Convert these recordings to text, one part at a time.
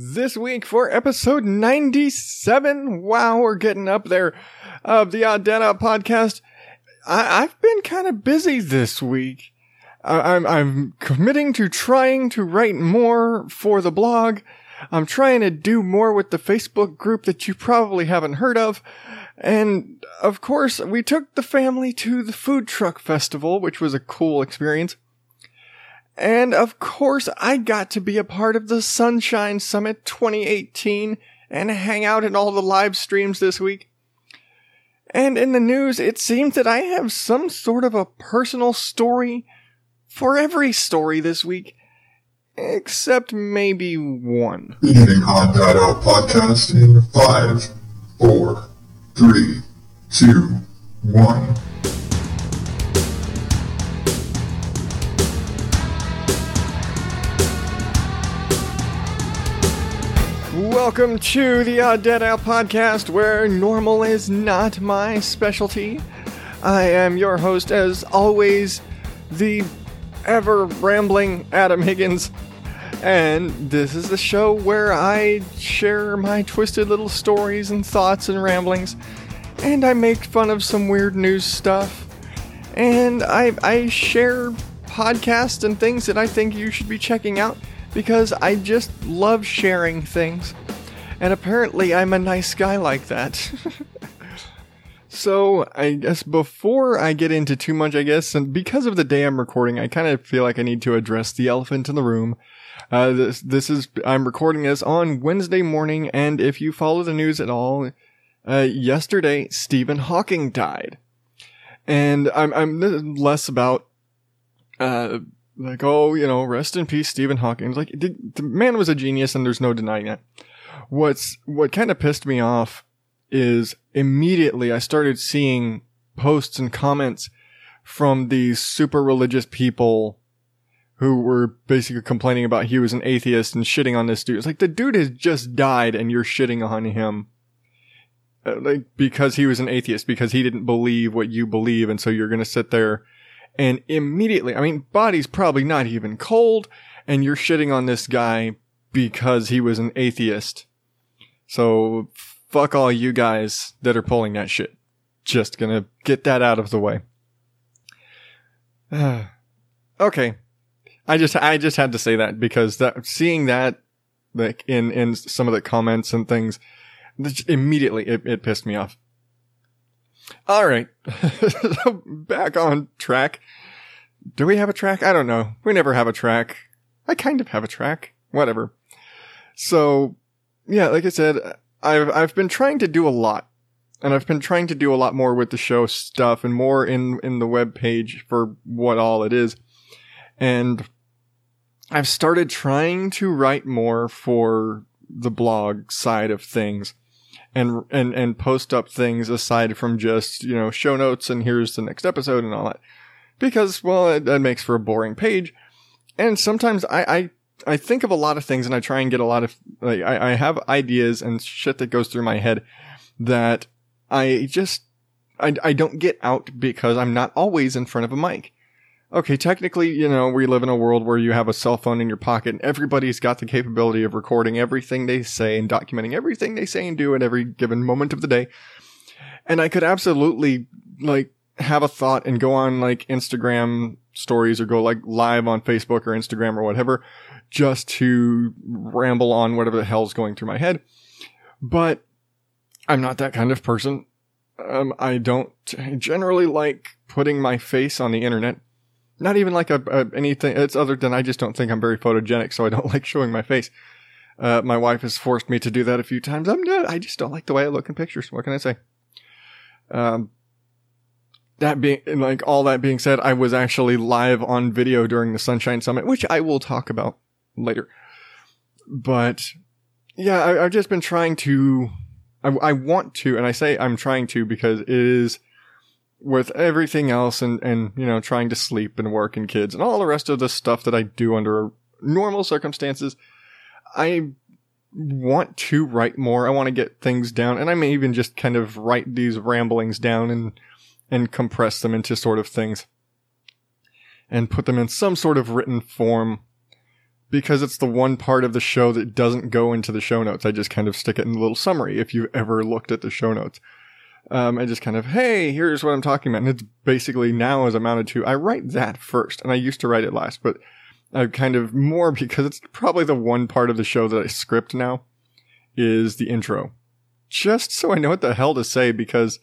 this week for episode 97. Wow, we're getting up there of the Odd Out podcast. I- I've been kind of busy this week. I- I'm, I'm committing to trying to write more for the blog. I'm trying to do more with the Facebook group that you probably haven't heard of. And of course, we took the family to the food truck festival, which was a cool experience. And of course, I got to be a part of the Sunshine Summit 2018 and hang out in all the live streams this week. And in the news, it seems that I have some sort of a personal story for every story this week, except maybe one. Odd Dad Out podcast in five, four, three, two, one. Welcome to the Odd Dad Out podcast, where normal is not my specialty. I am your host, as always, the ever rambling Adam Higgins. And this is the show where I share my twisted little stories and thoughts and ramblings. And I make fun of some weird news stuff. And I, I share podcasts and things that I think you should be checking out because I just love sharing things. And apparently, I'm a nice guy like that. so, I guess before I get into too much, I guess, and because of the day I'm recording, I kind of feel like I need to address the elephant in the room. Uh, this, this is, I'm recording this on Wednesday morning, and if you follow the news at all, uh, yesterday, Stephen Hawking died. And I'm, I'm less about, uh, like, oh, you know, rest in peace, Stephen Hawking. Like, the, the man was a genius, and there's no denying that. What's what kind of pissed me off is immediately I started seeing posts and comments from these super religious people who were basically complaining about he was an atheist and shitting on this dude. It's like the dude has just died, and you're shitting on him. Uh, like because he was an atheist because he didn't believe what you believe and so you're going to sit there and immediately, I mean, body's probably not even cold, and you're shitting on this guy because he was an atheist. So fuck all you guys that are pulling that shit. Just gonna get that out of the way. okay. I just, I just had to say that because that, seeing that, like, in, in some of the comments and things, immediately it, it pissed me off. All right. back on track. Do we have a track? I don't know. We never have a track. I kind of have a track. Whatever. So, yeah, like I said, I've, I've been trying to do a lot. And I've been trying to do a lot more with the show stuff and more in, in the web page for what all it is. And I've started trying to write more for the blog side of things and and and post up things aside from just you know show notes and here's the next episode and all that because well it, makes for a boring page and sometimes I, I I think of a lot of things and I try and get a lot of like I, I have ideas and shit that goes through my head that I just I, I don't get out because I'm not always in front of a mic okay, technically, you know, we live in a world where you have a cell phone in your pocket and everybody's got the capability of recording everything they say and documenting everything they say and do at every given moment of the day. And I could absolutely like have a thought and go on like Instagram stories or go like live on Facebook or Instagram or whatever just to ramble on whatever the hell's going through my head. But I'm not that kind of person. Um, I don't generally like putting my face on the internet not even like a, a, anything. It's other than I just don't think I'm very photogenic, so I don't like showing my face. Uh, my wife has forced me to do that a few times. I'm not, I just don't like the way I look in pictures. What can I say? Um, that being like all that being said, I was actually live on video during the Sunshine Summit, which I will talk about later. But yeah, I, have just been trying to. I, I want to, and I say I'm trying to because it is with everything else and, and, you know, trying to sleep and work and kids and all the rest of the stuff that I do under normal circumstances, I want to write more. I want to get things down and I may even just kind of write these ramblings down and, and compress them into sort of things and put them in some sort of written form. Because it's the one part of the show that doesn't go into the show notes. I just kind of stick it in a little summary if you've ever looked at the show notes. Um, I just kind of, hey, here's what I'm talking about. And it's basically now as amounted to, I write that first. And I used to write it last, but I kind of more because it's probably the one part of the show that I script now is the intro. Just so I know what the hell to say because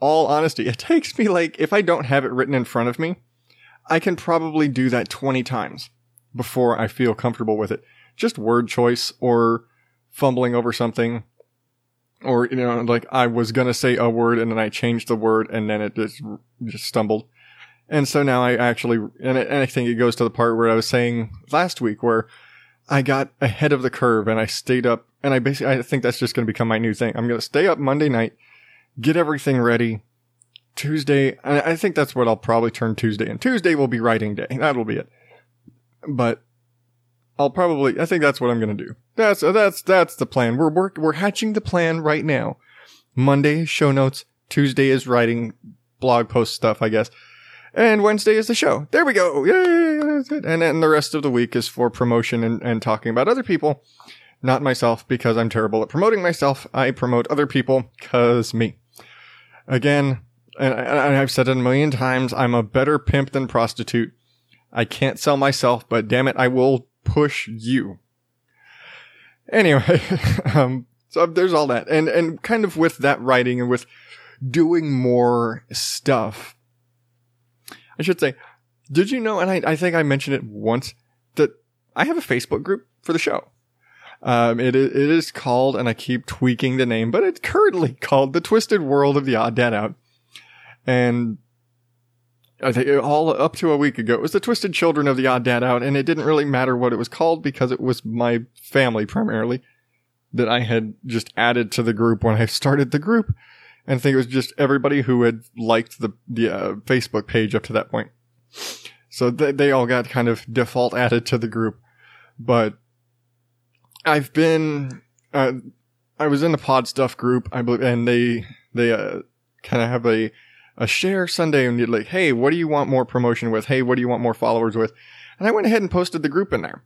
all honesty, it takes me like, if I don't have it written in front of me, I can probably do that 20 times before I feel comfortable with it. Just word choice or fumbling over something. Or, you know, like I was gonna say a word and then I changed the word and then it just, just stumbled. And so now I actually, and, and I think it goes to the part where I was saying last week where I got ahead of the curve and I stayed up and I basically, I think that's just going to become my new thing. I'm going to stay up Monday night, get everything ready. Tuesday, I think that's what I'll probably turn Tuesday and Tuesday will be writing day. That'll be it but I'll probably, I think that's what I'm going to do. That's, that's, that's the plan. We're, we're, we're hatching the plan right now. Monday, show notes. Tuesday is writing blog post stuff, I guess. And Wednesday is the show. There we go. Yay! And then the rest of the week is for promotion and, and talking about other people. Not myself because I'm terrible at promoting myself. I promote other people because me. Again, and I've said it a million times, I'm a better pimp than prostitute. I can't sell myself, but damn it, I will push you. Anyway, um, so there's all that. And, and kind of with that writing and with doing more stuff, I should say, did you know, and I, I think I mentioned it once, that I have a Facebook group for the show. Um, it, it is called, and I keep tweaking the name, but it's currently called The Twisted World of the Odd Dad Out. And all up to a week ago. It was the Twisted Children of the Odd Dad Out, and it didn't really matter what it was called because it was my family primarily that I had just added to the group when I started the group. And I think it was just everybody who had liked the, the uh, Facebook page up to that point. So they, they all got kind of default added to the group. But I've been, uh, I was in the pod stuff group, I believe, and they, they, uh, kind of have a, a share Sunday and you're like, hey, what do you want more promotion with? Hey, what do you want more followers with? And I went ahead and posted the group in there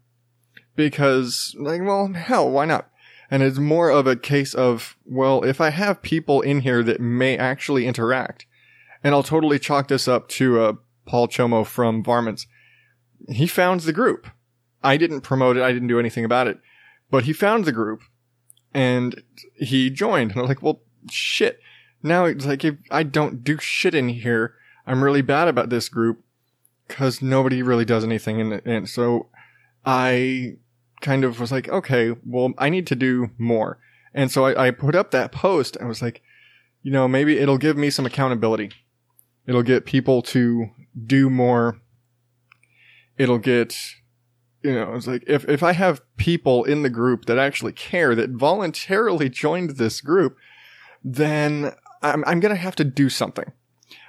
because like, well, hell, why not? And it's more of a case of, well, if I have people in here that may actually interact, and I'll totally chalk this up to uh, Paul Chomo from Varmints. He found the group. I didn't promote it. I didn't do anything about it, but he found the group and he joined. And I'm like, well, shit. Now it's like if I don't do shit in here, I'm really bad about this group because nobody really does anything. And, and so I kind of was like, okay, well, I need to do more. And so I, I put up that post and was like, you know, maybe it'll give me some accountability. It'll get people to do more. It'll get, you know, it's like if, if I have people in the group that actually care, that voluntarily joined this group, then I'm, I'm going to have to do something.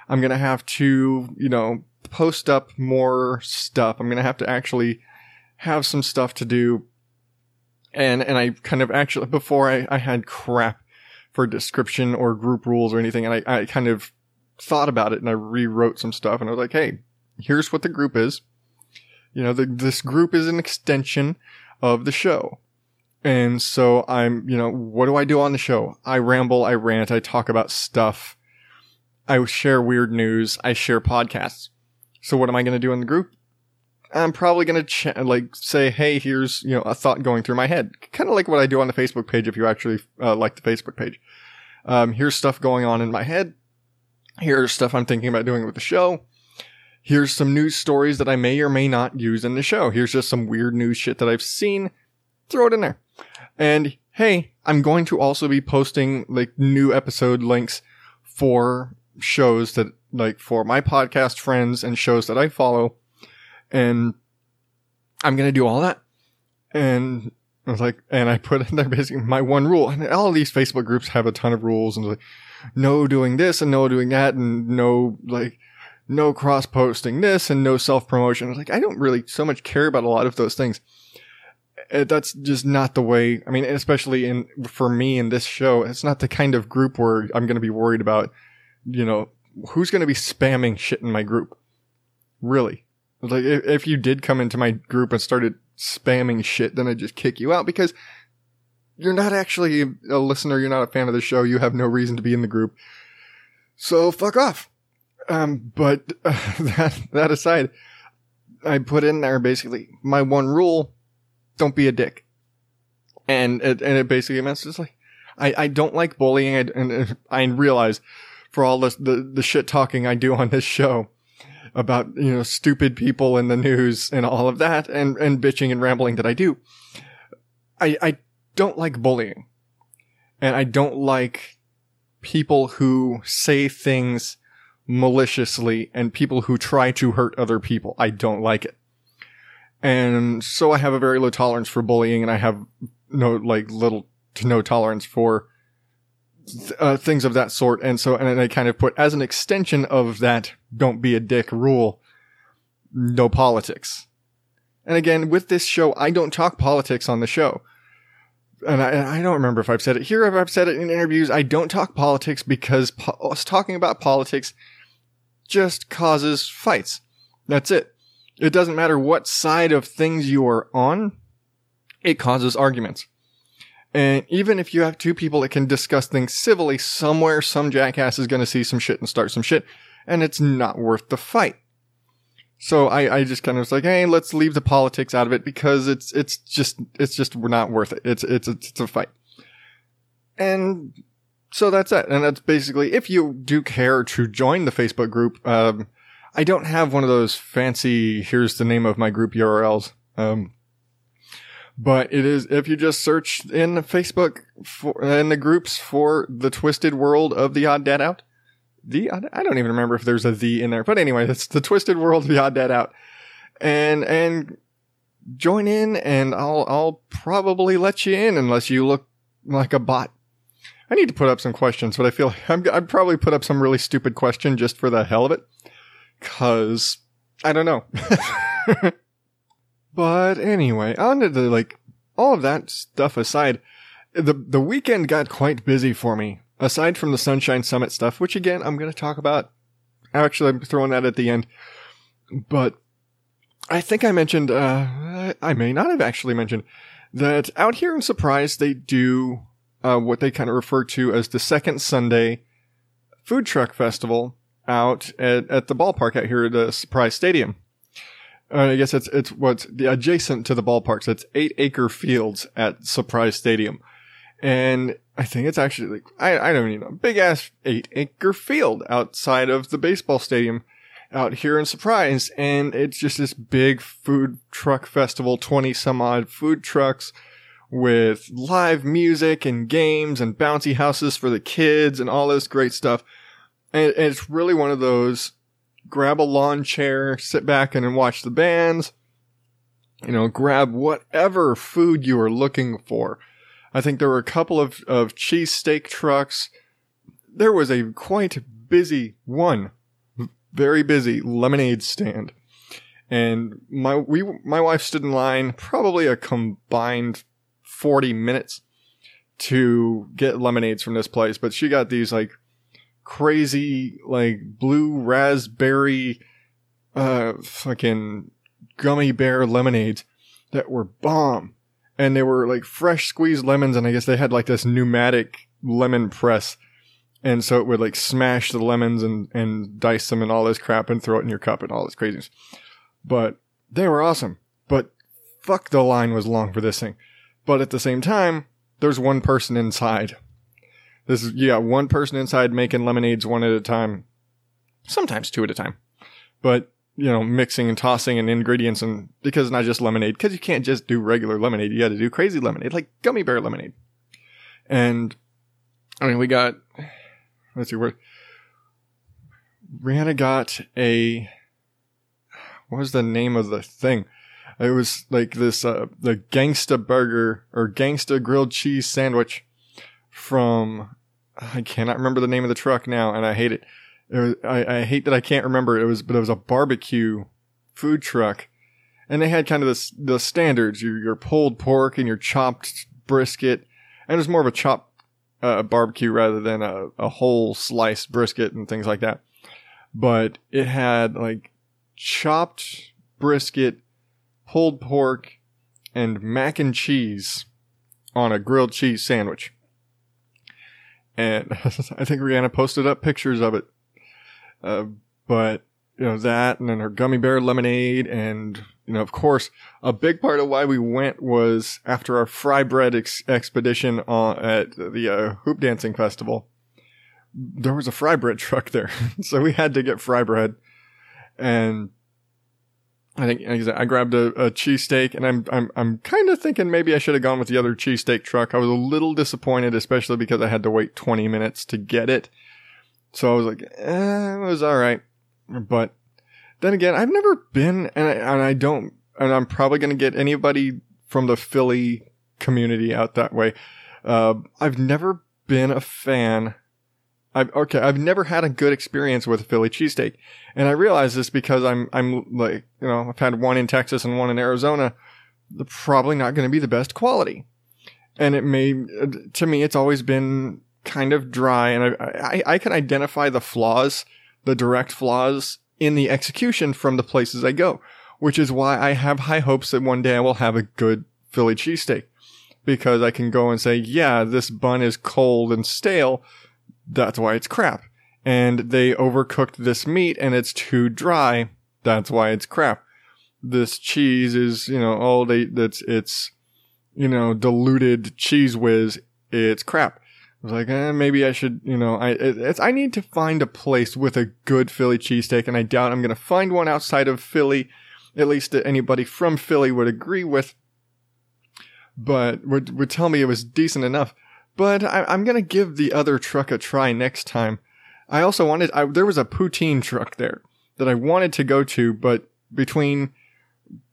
I'm going to have to, you know, post up more stuff. I'm going to have to actually have some stuff to do. And, and I kind of actually, before I, I had crap for description or group rules or anything. And I, I kind of thought about it and I rewrote some stuff and I was like, Hey, here's what the group is. You know, the, this group is an extension of the show. And so I'm, you know, what do I do on the show? I ramble, I rant, I talk about stuff. I share weird news. I share podcasts. So what am I going to do in the group? I'm probably going to ch- like say, Hey, here's, you know, a thought going through my head. Kind of like what I do on the Facebook page. If you actually uh, like the Facebook page, um, here's stuff going on in my head. Here's stuff I'm thinking about doing with the show. Here's some news stories that I may or may not use in the show. Here's just some weird news shit that I've seen. Throw it in there. And hey, I'm going to also be posting like new episode links for shows that like for my podcast friends and shows that I follow. And I'm going to do all that. And I was like, and I put in there basically my one rule. And all these Facebook groups have a ton of rules and like, no doing this and no doing that and no like, no cross posting this and no self promotion. I was like, I don't really so much care about a lot of those things. Uh, that's just not the way. I mean, especially in for me in this show, it's not the kind of group where I'm going to be worried about, you know, who's going to be spamming shit in my group. Really, Like if, if you did come into my group and started spamming shit, then I'd just kick you out because you're not actually a listener. You're not a fan of the show. You have no reason to be in the group. So fuck off. Um, but uh, that, that aside, I put in there basically my one rule, don't be a dick. And it, and it basically means just like, I, I don't like bullying. I, and uh, I realize for all this, the, the shit talking I do on this show about, you know, stupid people in the news and all of that and, and bitching and rambling that I do. I, I don't like bullying and I don't like people who say things maliciously and people who try to hurt other people. I don't like it. And so I have a very low tolerance for bullying and I have no, like little to no tolerance for uh, things of that sort. And so, and I kind of put as an extension of that don't be a dick rule, no politics. And again, with this show, I don't talk politics on the show. And I, I don't remember if I've said it here, if I've said it in interviews. I don't talk politics because po- talking about politics just causes fights. That's it. It doesn't matter what side of things you are on. It causes arguments. And even if you have two people that can discuss things civilly, somewhere some jackass is going to see some shit and start some shit, and it's not worth the fight. So I, I just kind of was like, hey, let's leave the politics out of it because it's it's just it's just we're not worth it. It's it's it's a fight. And so that's it. And that's basically if you do care to join the Facebook group. Um, I don't have one of those fancy here's the name of my group URLs. Um, but it is if you just search in Facebook for in the groups for the Twisted World of the Odd Dad Out. The I don't even remember if there's a the in there, but anyway, it's the Twisted World of the Odd Dad Out, and and join in, and I'll I'll probably let you in unless you look like a bot. I need to put up some questions, but I feel I'm I'd probably put up some really stupid question just for the hell of it, cause I don't know. But anyway, on to the like all of that stuff aside, the the weekend got quite busy for me. Aside from the Sunshine Summit stuff, which again I'm going to talk about. Actually, I'm throwing that at the end. But I think I mentioned, uh, I may not have actually mentioned that out here in Surprise they do uh, what they kind of refer to as the second Sunday food truck festival out at, at the ballpark out here the Surprise Stadium. Uh, I guess it's it's what's the adjacent to the ballpark. So it's eight acre fields at Surprise Stadium, and I think it's actually like I I don't even know big ass eight acre field outside of the baseball stadium out here in Surprise, and it's just this big food truck festival. Twenty some odd food trucks with live music and games and bouncy houses for the kids and all this great stuff. And, it's really one of those grab a lawn chair, sit back and watch the bands. You know, grab whatever food you are looking for. I think there were a couple of, of cheesesteak trucks. There was a quite busy one, very busy lemonade stand. And my, we, my wife stood in line probably a combined 40 minutes to get lemonades from this place, but she got these like crazy like blue raspberry uh fucking gummy bear lemonades that were bomb. And they were like fresh squeezed lemons and i guess they had like this pneumatic lemon press. And so it would like smash the lemons and and dice them and all this crap and throw it in your cup and all this craziness. But they were awesome. But fuck the line was long for this thing. But at the same time there's one person inside this is, you got one person inside making lemonades one at a time. Sometimes two at a time. But, you know, mixing and tossing and ingredients and because not just lemonade, because you can't just do regular lemonade. You got to do crazy lemonade, like gummy bear lemonade. And, I mean, we got, let's see, where, Rihanna got a, what was the name of the thing? It was like this, uh, the gangsta burger or gangsta grilled cheese sandwich from I cannot remember the name of the truck now, and I hate it. it was, I, I hate that I can't remember. It was, but it was a barbecue food truck, and they had kind of the the standards: your your pulled pork and your chopped brisket, and it was more of a chopped uh, barbecue rather than a, a whole sliced brisket and things like that. But it had like chopped brisket, pulled pork, and mac and cheese on a grilled cheese sandwich. And I think Rihanna posted up pictures of it. Uh, but, you know, that and then her gummy bear lemonade. And, you know, of course, a big part of why we went was after our fry bread ex- expedition on, at the uh, hoop dancing festival. There was a fry bread truck there. so we had to get fry bread. And I think I, grabbed a, a cheesesteak and I'm, I'm, I'm kind of thinking maybe I should have gone with the other cheesesteak truck. I was a little disappointed, especially because I had to wait 20 minutes to get it. So I was like, eh, it was all right. But then again, I've never been and I, and I don't, and I'm probably going to get anybody from the Philly community out that way. Uh, I've never been a fan I've okay, I've never had a good experience with a Philly cheesesteak. And I realize this because I'm I'm like, you know, I've had one in Texas and one in Arizona. They're probably not going to be the best quality. And it may to me it's always been kind of dry and I, I I can identify the flaws, the direct flaws in the execution from the places I go, which is why I have high hopes that one day I will have a good Philly cheesesteak because I can go and say, yeah, this bun is cold and stale that's why it's crap. And they overcooked this meat and it's too dry. That's why it's crap. This cheese is, you know, all they, that's, it's, you know, diluted Cheez Whiz. It's crap. I was like, eh, maybe I should, you know, I, it's, I need to find a place with a good Philly cheesesteak and I doubt I'm going to find one outside of Philly. At least that anybody from Philly would agree with, but would, would tell me it was decent enough but I, am gonna give the other truck a try next time. I also wanted, I, there was a poutine truck there that I wanted to go to, but between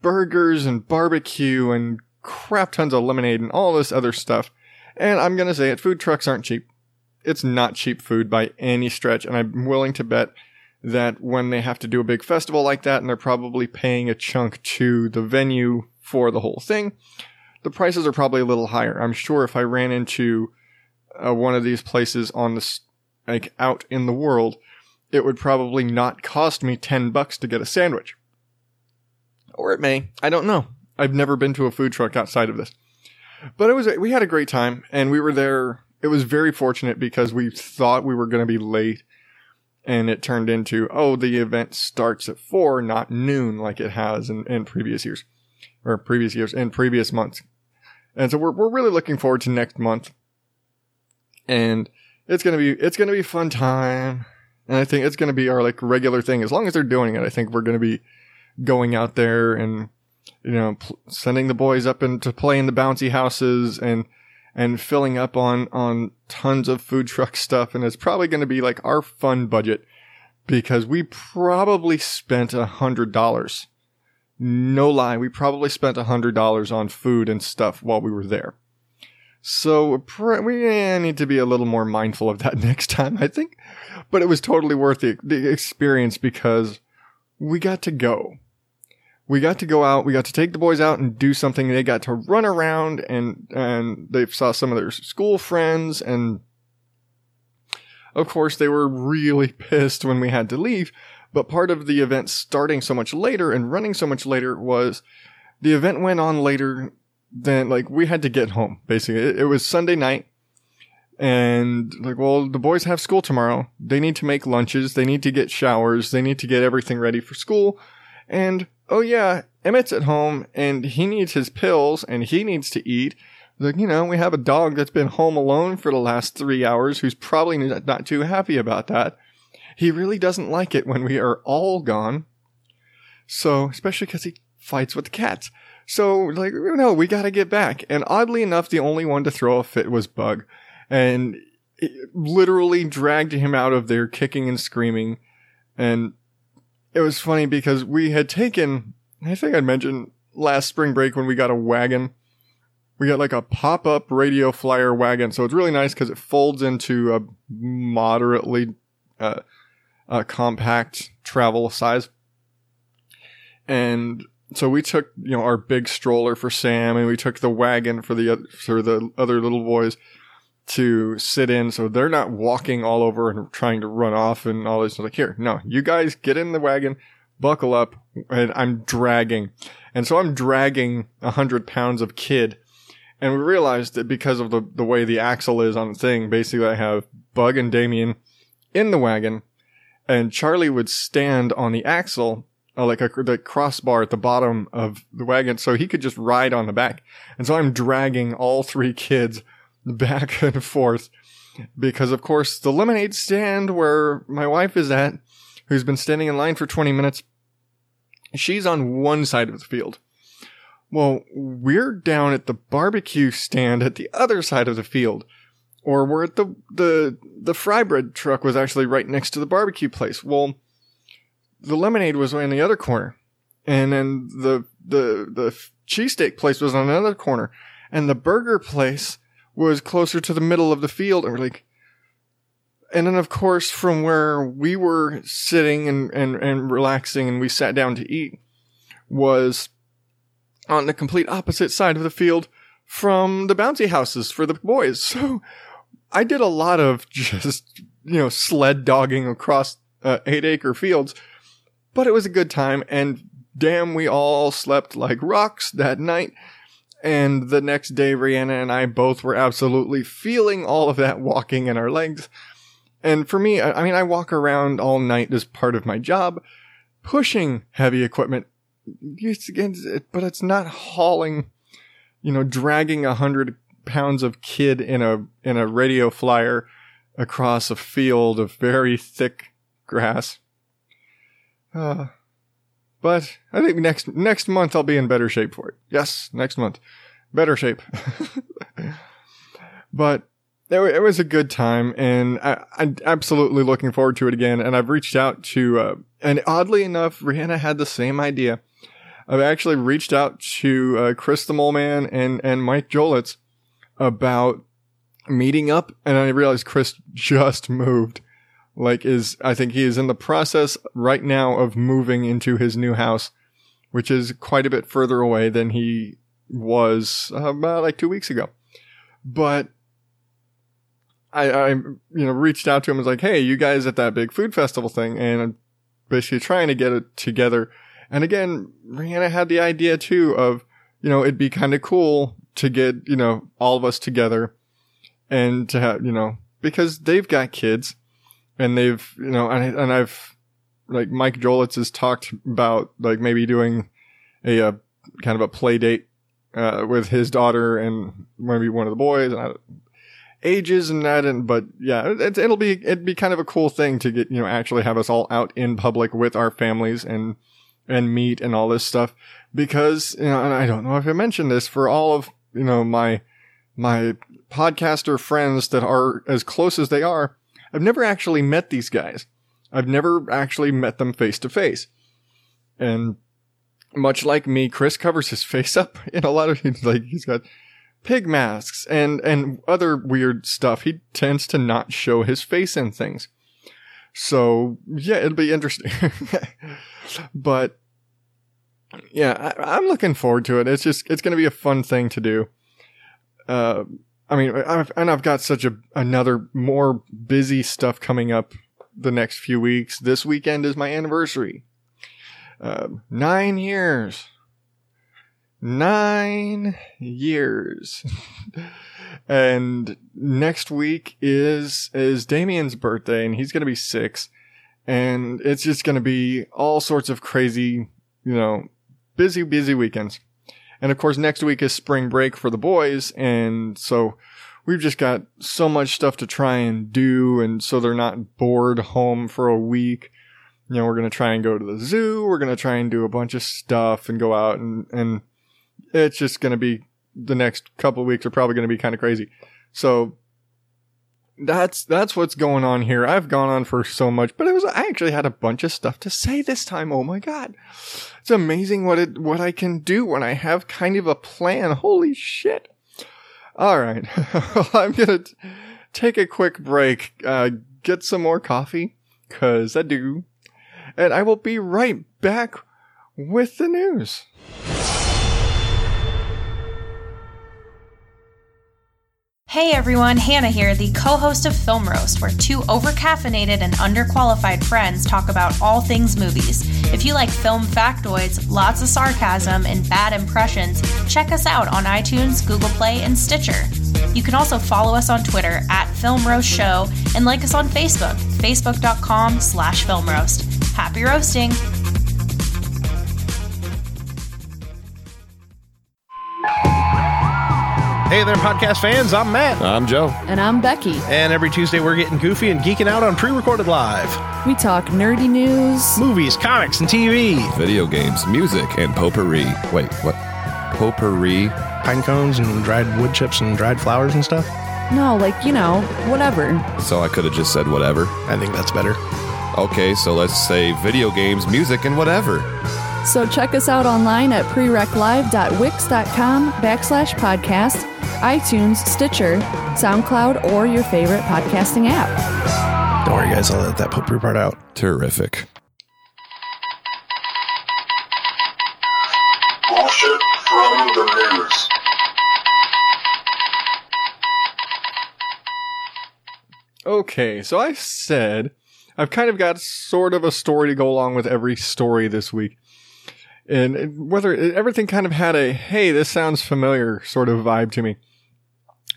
burgers and barbecue and crap tons of lemonade and all this other stuff, and I'm gonna say it, food trucks aren't cheap. It's not cheap food by any stretch, and I'm willing to bet that when they have to do a big festival like that, and they're probably paying a chunk to the venue for the whole thing, the prices are probably a little higher. I'm sure if I ran into uh, one of these places on the like out in the world, it would probably not cost me 10 bucks to get a sandwich. Or it may. I don't know. I've never been to a food truck outside of this. But it was we had a great time and we were there. It was very fortunate because we thought we were going to be late and it turned into oh the event starts at 4 not noon like it has in, in previous years or previous years in previous months and so we're, we're really looking forward to next month. And it's to be, it's to be fun time. And I think it's to be our like regular thing. As long as they're doing it, I think we're to be going out there and, you know, pl- sending the boys up and to play in the bouncy houses and, and filling up on, on tons of food truck stuff. And it's probably to be like our fun budget because we probably spent a hundred dollars no lie, we probably spent a hundred dollars on food and stuff while we were there. So we eh, need to be a little more mindful of that next time, I think. But it was totally worth the, the experience because we got to go. We got to go out. We got to take the boys out and do something. They got to run around and, and they saw some of their school friends. And of course, they were really pissed when we had to leave but part of the event starting so much later and running so much later was the event went on later than like we had to get home basically. It, it was Sunday night and like, well, the boys have school tomorrow. They need to make lunches. They need to get showers. They need to get everything ready for school. And oh yeah, Emmett's at home and he needs his pills and he needs to eat. Like, you know, we have a dog that's been home alone for the last three hours who's probably not too happy about that. He really doesn't like it when we are all gone. So, especially because he fights with the cats. So, like, no, we gotta get back. And oddly enough, the only one to throw a fit was Bug. And literally dragged him out of there kicking and screaming. And it was funny because we had taken, I think I mentioned last spring break when we got a wagon. We got like a pop up radio flyer wagon. So it's really nice because it folds into a moderately, uh, uh, compact travel size. And so we took, you know, our big stroller for Sam and we took the wagon for the, for the other little boys to sit in. So they're not walking all over and trying to run off and all this. Like, here, no, you guys get in the wagon, buckle up, and I'm dragging. And so I'm dragging a hundred pounds of kid. And we realized that because of the, the way the axle is on the thing, basically I have Bug and Damien in the wagon, and Charlie would stand on the axle, uh, like a the crossbar at the bottom of the wagon, so he could just ride on the back. And so I'm dragging all three kids back and forth because, of course, the lemonade stand where my wife is at, who's been standing in line for 20 minutes, she's on one side of the field. Well, we're down at the barbecue stand at the other side of the field. Or we're at the, the, the fry bread truck was actually right next to the barbecue place. Well, the lemonade was in the other corner. And then the, the, the cheesesteak place was on another corner. And the burger place was closer to the middle of the field. And we're like, and then of course from where we were sitting and, and, and relaxing and we sat down to eat was on the complete opposite side of the field from the bouncy houses for the boys. So I did a lot of just, you know, sled dogging across uh, eight acre fields, but it was a good time. And damn, we all slept like rocks that night. And the next day, Rihanna and I both were absolutely feeling all of that walking in our legs. And for me, I mean, I walk around all night as part of my job, pushing heavy equipment. But it's not hauling, you know, dragging a hundred pounds of kid in a, in a radio flyer across a field of very thick grass. Uh, but I think next, next month I'll be in better shape for it. Yes, next month. Better shape. but it, was a good time and I, am absolutely looking forward to it again. And I've reached out to, uh, and oddly enough, Rihanna had the same idea. I've actually reached out to, uh, Chris the Mole Man and, and Mike Jolitz about meeting up. And I realized Chris just moved. Like is, I think he is in the process right now of moving into his new house, which is quite a bit further away than he was uh, about like two weeks ago. But I, I, you know, reached out to him and was like, Hey, you guys at that big food festival thing. And I'm basically trying to get it together. And again, Rihanna had the idea too of, you know, it'd be kind of cool to get, you know, all of us together and to have, you know, because they've got kids and they've, you know, and, and I've, like Mike Jolitz has talked about like maybe doing a, a kind of a play date, uh, with his daughter and maybe one of the boys. And I, ages and that. And, but yeah, it, it'll be, it'd be kind of a cool thing to get, you know, actually have us all out in public with our families and, and meet and all this stuff because, you know, and I don't know if I mentioned this for all of, you know, my, my podcaster friends that are as close as they are. I've never actually met these guys. I've never actually met them face to face. And much like me, Chris covers his face up in a lot of, like, he's got pig masks and, and other weird stuff. He tends to not show his face in things. So yeah, it'll be interesting. but yeah, I, am looking forward to it. It's just, it's going to be a fun thing to do. Uh, I mean, I've, and I've got such a, another more busy stuff coming up the next few weeks. This weekend is my anniversary. Uh, nine years nine years. and next week is, is Damien's birthday and he's going to be six. And it's just going to be all sorts of crazy, you know, busy, busy weekends. And of course, next week is spring break for the boys. And so we've just got so much stuff to try and do. And so they're not bored home for a week. You know, we're going to try and go to the zoo. We're going to try and do a bunch of stuff and go out and, and it's just going to be the next couple weeks are probably going to be kind of crazy. So that's that's what's going on here. I've gone on for so much, but it was I actually had a bunch of stuff to say this time. Oh my god. It's amazing what it what I can do when I have kind of a plan. Holy shit. All right. I'm going to take a quick break, uh, get some more coffee cuz I do. And I will be right back with the news. Hey everyone, Hannah here, the co host of Film Roast, where two overcaffeinated and underqualified friends talk about all things movies. If you like film factoids, lots of sarcasm, and bad impressions, check us out on iTunes, Google Play, and Stitcher. You can also follow us on Twitter at Film Roast Show and like us on Facebook, facebook.com slash film roast. Happy roasting! Hey there, podcast fans. I'm Matt. I'm Joe. And I'm Becky. And every Tuesday, we're getting goofy and geeking out on pre recorded live We talk nerdy news. movies, comics, and TV. Video games, music, and potpourri. Wait, what? Potpourri? Pine cones and dried wood chips and dried flowers and stuff. No, like, you know, whatever. So I could have just said whatever. I think that's better. Okay, so let's say video games, music, and whatever. So check us out online at prereclive.wix.com backslash podcast, iTunes, Stitcher, SoundCloud, or your favorite podcasting app. Don't worry, guys. I'll let that potpourri part out. Terrific. Bullshit from the news. Okay, so I said I've kind of got sort of a story to go along with every story this week. And whether everything kind of had a, hey, this sounds familiar sort of vibe to me.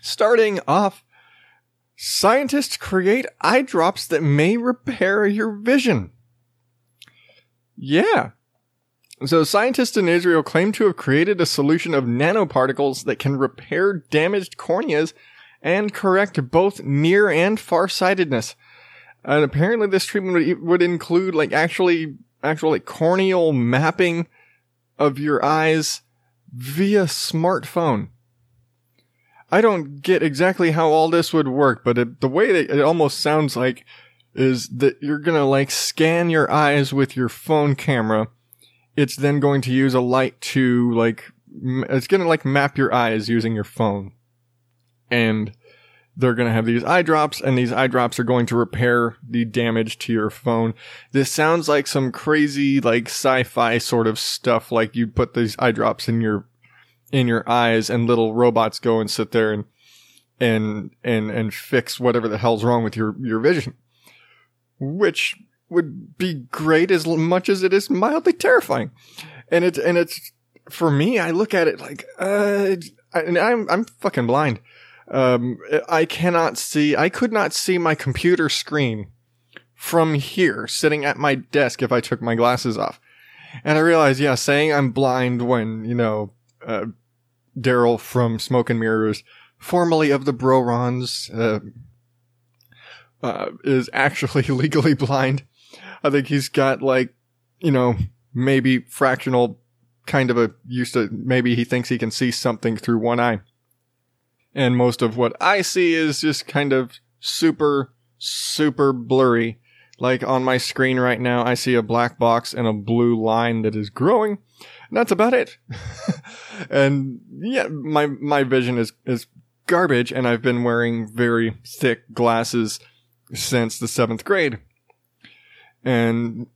Starting off, scientists create eye drops that may repair your vision. Yeah. So scientists in Israel claim to have created a solution of nanoparticles that can repair damaged corneas and correct both near and farsightedness. And apparently this treatment would, would include like actually, actual like corneal mapping of your eyes via smartphone. I don't get exactly how all this would work, but it, the way that it almost sounds like is that you're gonna like scan your eyes with your phone camera. It's then going to use a light to like, it's gonna like map your eyes using your phone. And they're going to have these eye drops and these eye drops are going to repair the damage to your phone. This sounds like some crazy like sci-fi sort of stuff like you put these eye drops in your in your eyes and little robots go and sit there and and and and fix whatever the hell's wrong with your your vision. Which would be great as much as it is mildly terrifying. And it's and it's for me I look at it like uh and I'm I'm fucking blind um, I cannot see, I could not see my computer screen from here sitting at my desk if I took my glasses off. And I realized, yeah, saying I'm blind when, you know, uh, Daryl from Smoke and Mirrors, formerly of the Brorons, uh, uh, is actually legally blind. I think he's got like, you know, maybe fractional kind of a used to, maybe he thinks he can see something through one eye and most of what I see is just kind of super, super blurry. Like on my screen right now, I see a black box and a blue line that is growing. And that's about it. and yeah, my, my vision is, is garbage and I've been wearing very thick glasses since the seventh grade. And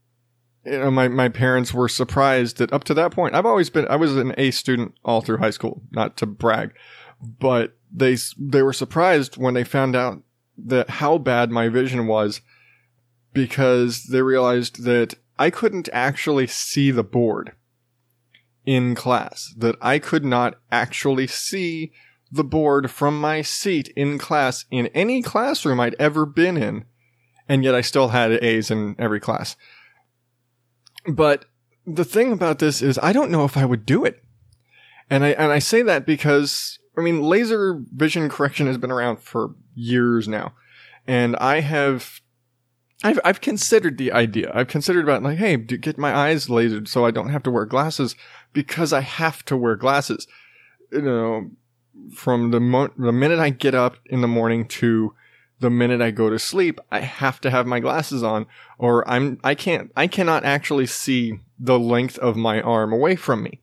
you know, my, my parents were surprised that up to that point, I've always been, I was an A student all through high school, not to brag, but they they were surprised when they found out that how bad my vision was because they realized that I couldn't actually see the board in class that I could not actually see the board from my seat in class in any classroom I'd ever been in and yet I still had A's in every class. But the thing about this is I don't know if I would do it. And I and I say that because I mean, laser vision correction has been around for years now. And I have, I've, I've considered the idea. I've considered about like, hey, get my eyes lasered so I don't have to wear glasses because I have to wear glasses. You know, from the mo- the minute I get up in the morning to the minute I go to sleep, I have to have my glasses on or I'm, I can't, I cannot actually see the length of my arm away from me.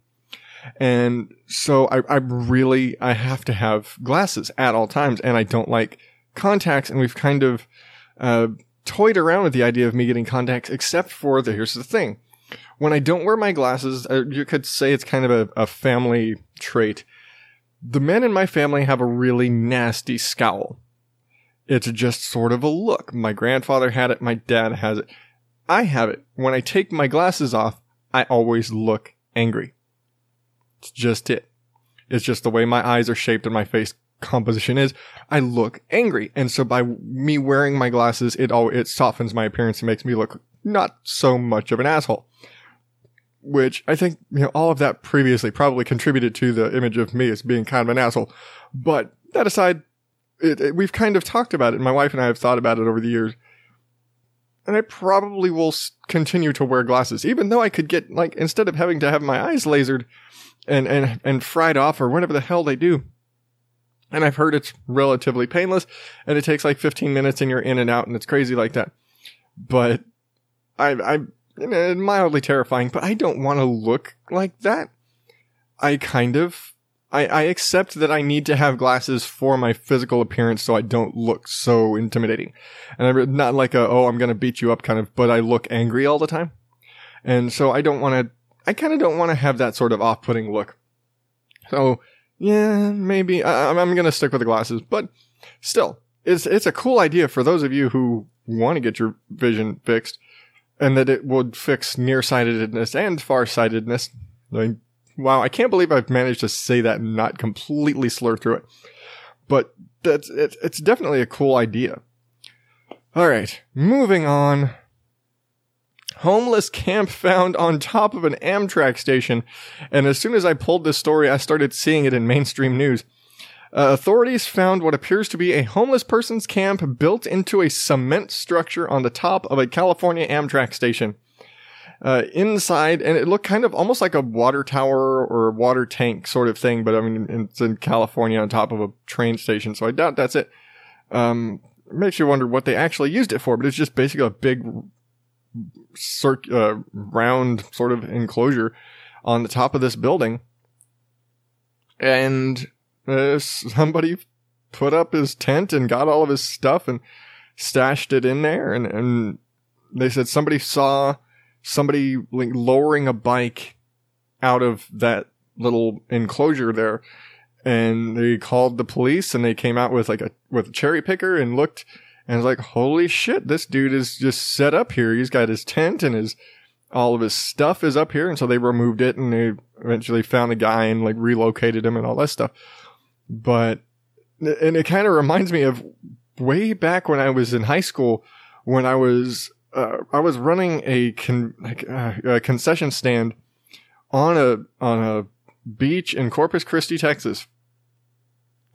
And so I, I really, I have to have glasses at all times and I don't like contacts. And we've kind of, uh, toyed around with the idea of me getting contacts, except for the, here's the thing. When I don't wear my glasses, uh, you could say it's kind of a, a family trait. The men in my family have a really nasty scowl. It's just sort of a look. My grandfather had it, my dad has it. I have it. When I take my glasses off, I always look angry. It's just it. It's just the way my eyes are shaped and my face composition is. I look angry. And so by me wearing my glasses, it all, it softens my appearance and makes me look not so much of an asshole. Which I think, you know, all of that previously probably contributed to the image of me as being kind of an asshole. But that aside, it, it, we've kind of talked about it. My wife and I have thought about it over the years. And I probably will continue to wear glasses, even though I could get, like, instead of having to have my eyes lasered and, and, and fried off or whatever the hell they do. And I've heard it's relatively painless and it takes like 15 minutes and you're in and out and it's crazy like that. But I, I, mildly terrifying, but I don't want to look like that. I kind of, I, I accept that I need to have glasses for my physical appearance so I don't look so intimidating. And I'm not like a, oh, I'm going to beat you up kind of, but I look angry all the time. And so I don't want to, I kind of don't want to have that sort of off-putting look. So yeah, maybe I, I'm, I'm going to stick with the glasses, but still, it's, it's a cool idea for those of you who want to get your vision fixed and that it would fix nearsightedness and farsightedness. I mean, wow, I can't believe I've managed to say that and not completely slur through it. But that's it, it's definitely a cool idea. All right, moving on. Homeless camp found on top of an Amtrak station, and as soon as I pulled this story, I started seeing it in mainstream news. Uh, authorities found what appears to be a homeless person's camp built into a cement structure on the top of a California Amtrak station. Uh, inside, and it looked kind of almost like a water tower or water tank sort of thing, but I mean, it's in California on top of a train station, so I doubt that's it. Um, makes you wonder what they actually used it for, but it's just basically a big circ- uh, round sort of enclosure on the top of this building. And uh, somebody put up his tent and got all of his stuff and stashed it in there. And, and they said somebody saw somebody like lowering a bike out of that little enclosure there. And they called the police and they came out with like a, with a cherry picker and looked and was like, holy shit, this dude is just set up here. He's got his tent and his, all of his stuff is up here. And so they removed it and they eventually found the guy and like relocated him and all that stuff. But, and it kind of reminds me of way back when I was in high school when I was, uh, I was running a, con- uh, a concession stand on a, on a beach in Corpus Christi, Texas.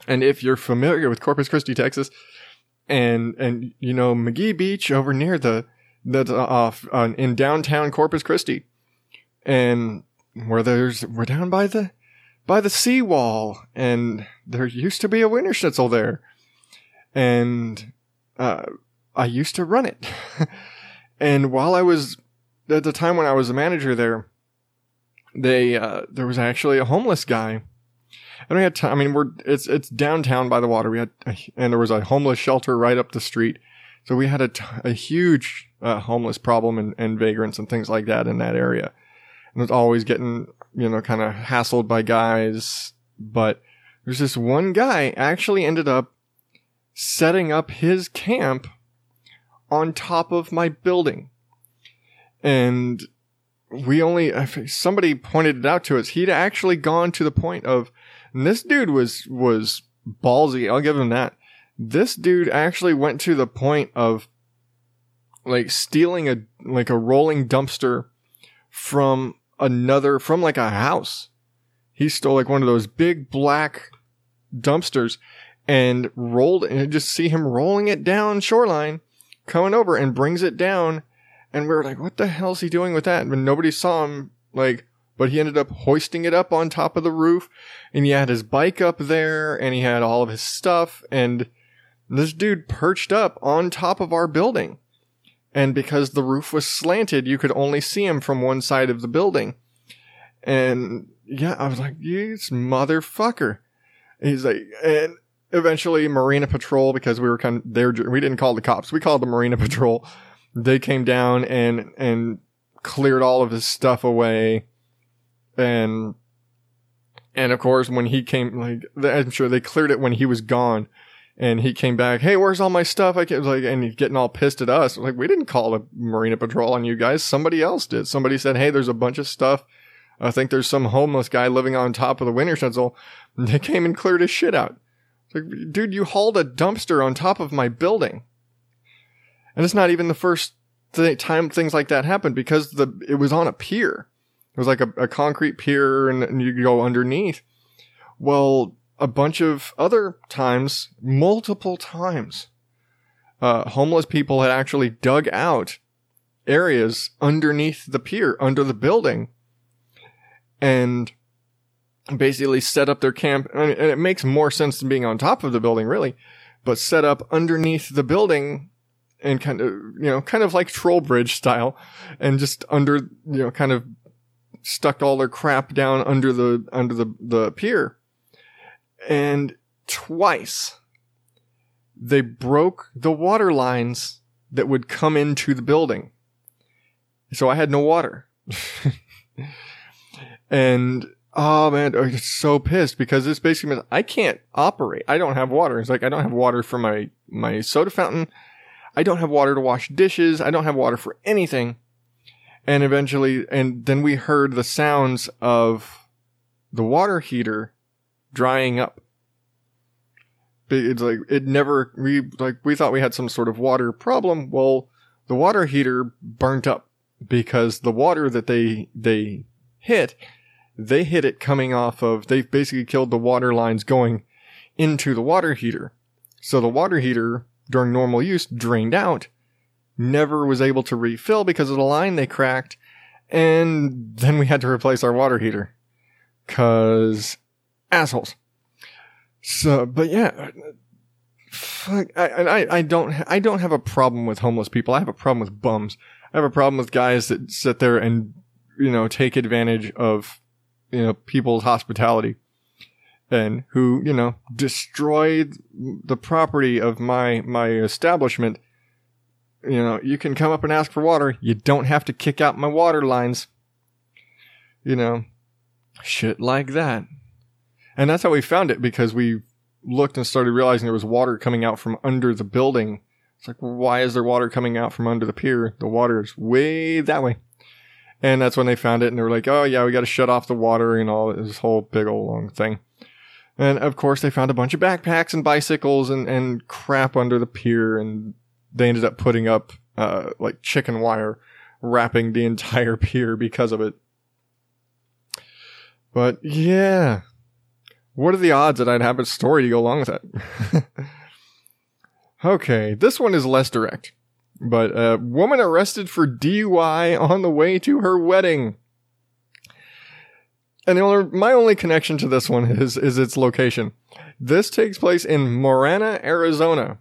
And if you're familiar with Corpus Christi, Texas, and and you know McGee Beach over near the the uh, uh, in downtown Corpus Christi, and where there's we're down by the by the seawall, and there used to be a Wienerschnitzel there, and uh, I used to run it, and while I was at the time when I was a manager there, they uh, there was actually a homeless guy and we had time. I mean, we're it's it's downtown by the water. We had and there was a homeless shelter right up the street, so we had a, t- a huge uh, homeless problem and, and vagrants and things like that in that area. And was always getting you know kind of hassled by guys. But there's this one guy actually ended up setting up his camp on top of my building, and we only somebody pointed it out to us. He'd actually gone to the point of and this dude was was ballsy. I'll give him that. This dude actually went to the point of like stealing a like a rolling dumpster from another from like a house. He stole like one of those big black dumpsters and rolled and just see him rolling it down shoreline, coming over and brings it down. And we were like, what the hell's he doing with that? But nobody saw him like but he ended up hoisting it up on top of the roof and he had his bike up there and he had all of his stuff and this dude perched up on top of our building. And because the roof was slanted, you could only see him from one side of the building. And yeah, I was like, this motherfucker. He's like, and eventually Marina Patrol, because we were kind of there, we didn't call the cops. We called the Marina Patrol. They came down and, and cleared all of his stuff away and And of course, when he came, like, I'm sure they cleared it when he was gone. And he came back, hey, where's all my stuff? I can't, like, and he's getting all pissed at us. Like, we didn't call the Marina Patrol on you guys. Somebody else did. Somebody said, hey, there's a bunch of stuff. I think there's some homeless guy living on top of the Wienerschnitzel. And they came and cleared his shit out. Like, dude, you hauled a dumpster on top of my building. And it's not even the first th- time things like that happened because the, it was on a pier. It was like a, a concrete pier and, and you go underneath. Well, a bunch of other times, multiple times, uh, homeless people had actually dug out areas underneath the pier, under the building, and basically set up their camp. And it makes more sense than being on top of the building, really, but set up underneath the building and kind of, you know, kind of like troll bridge style and just under, you know, kind of stuck all their crap down under the, under the, the pier and twice they broke the water lines that would come into the building. So I had no water. and oh man, I was so pissed because this basically means I can't operate. I don't have water. It's like I don't have water for my my soda fountain. I don't have water to wash dishes. I don't have water for anything. And eventually, and then we heard the sounds of the water heater drying up. It's like, it never, we, like, we thought we had some sort of water problem. Well, the water heater burnt up because the water that they, they hit, they hit it coming off of, they basically killed the water lines going into the water heater. So the water heater during normal use drained out, never was able to refill because of the line they cracked. And then we had to replace our water heater. Cause assholes. So, but yeah, fuck, I, I, I don't, I don't have a problem with homeless people. I have a problem with bums. I have a problem with guys that sit there and, you know, take advantage of, you know, people's hospitality and who, you know, destroyed the property of my, my establishment. You know, you can come up and ask for water. You don't have to kick out my water lines. You know, shit like that. And that's how we found it because we looked and started realizing there was water coming out from under the building. It's like, why is there water coming out from under the pier? The water is way that way. And that's when they found it and they were like, oh yeah, we got to shut off the water and all this whole big old long thing. And of course they found a bunch of backpacks and bicycles and, and crap under the pier and they ended up putting up, uh, like chicken wire wrapping the entire pier because of it. But yeah, what are the odds that I'd have a story to go along with that? okay, this one is less direct. But a woman arrested for DUI on the way to her wedding. And the only, my only connection to this one is, is its location. This takes place in Marana, Arizona.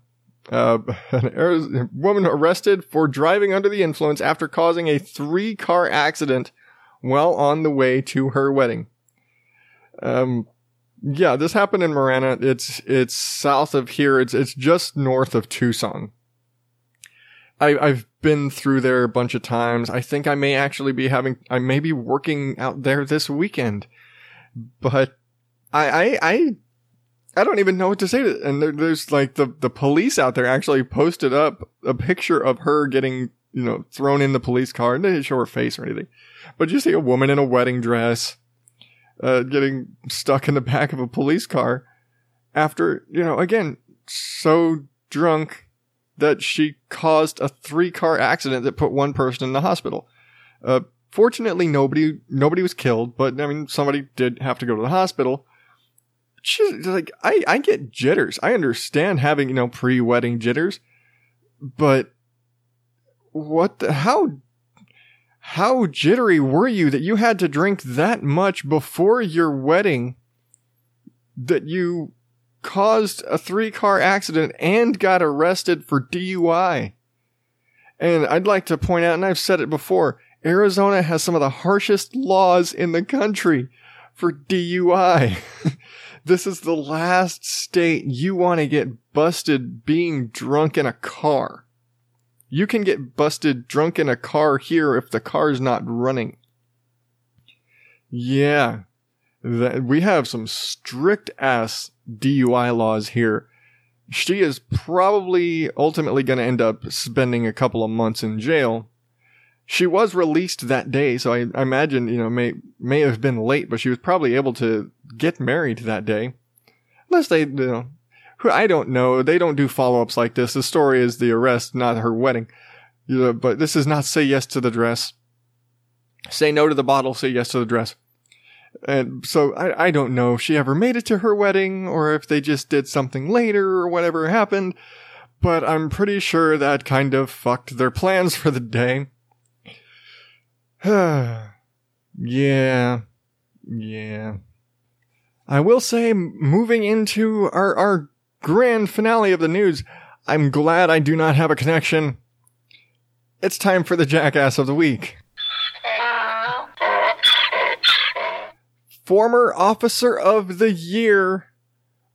Uh, an woman arrested for driving under the influence after causing a three car accident while on the way to her wedding. Um, yeah, this happened in Marana. It's, it's south of here. It's, it's just north of Tucson. I, I've been through there a bunch of times. I think I may actually be having, I may be working out there this weekend, but I, I, I, I don't even know what to say to And there, there's like the, the police out there actually posted up a picture of her getting, you know, thrown in the police car. And they didn't show her face or anything, but you see a woman in a wedding dress, uh, getting stuck in the back of a police car after, you know, again, so drunk that she caused a three car accident that put one person in the hospital. Uh, fortunately, nobody, nobody was killed, but I mean, somebody did have to go to the hospital. She's like, I, I get jitters. I understand having, you know, pre wedding jitters, but what the, how, how jittery were you that you had to drink that much before your wedding that you caused a three car accident and got arrested for DUI. And I'd like to point out, and I've said it before, Arizona has some of the harshest laws in the country for DUI. this is the last state you want to get busted being drunk in a car. You can get busted drunk in a car here if the car's not running. Yeah. that we have some strict ass DUI laws here. She is probably ultimately going to end up spending a couple of months in jail. She was released that day, so I, I imagine, you know, may, may have been late, but she was probably able to get married that day. Unless they, you know, I don't know. They don't do follow ups like this. The story is the arrest, not her wedding. You know, but this is not say yes to the dress. Say no to the bottle, say yes to the dress. And so I, I don't know if she ever made it to her wedding or if they just did something later or whatever happened, but I'm pretty sure that kind of fucked their plans for the day. yeah. Yeah. I will say, moving into our, our grand finale of the news, I'm glad I do not have a connection. It's time for the jackass of the week. Former officer of the year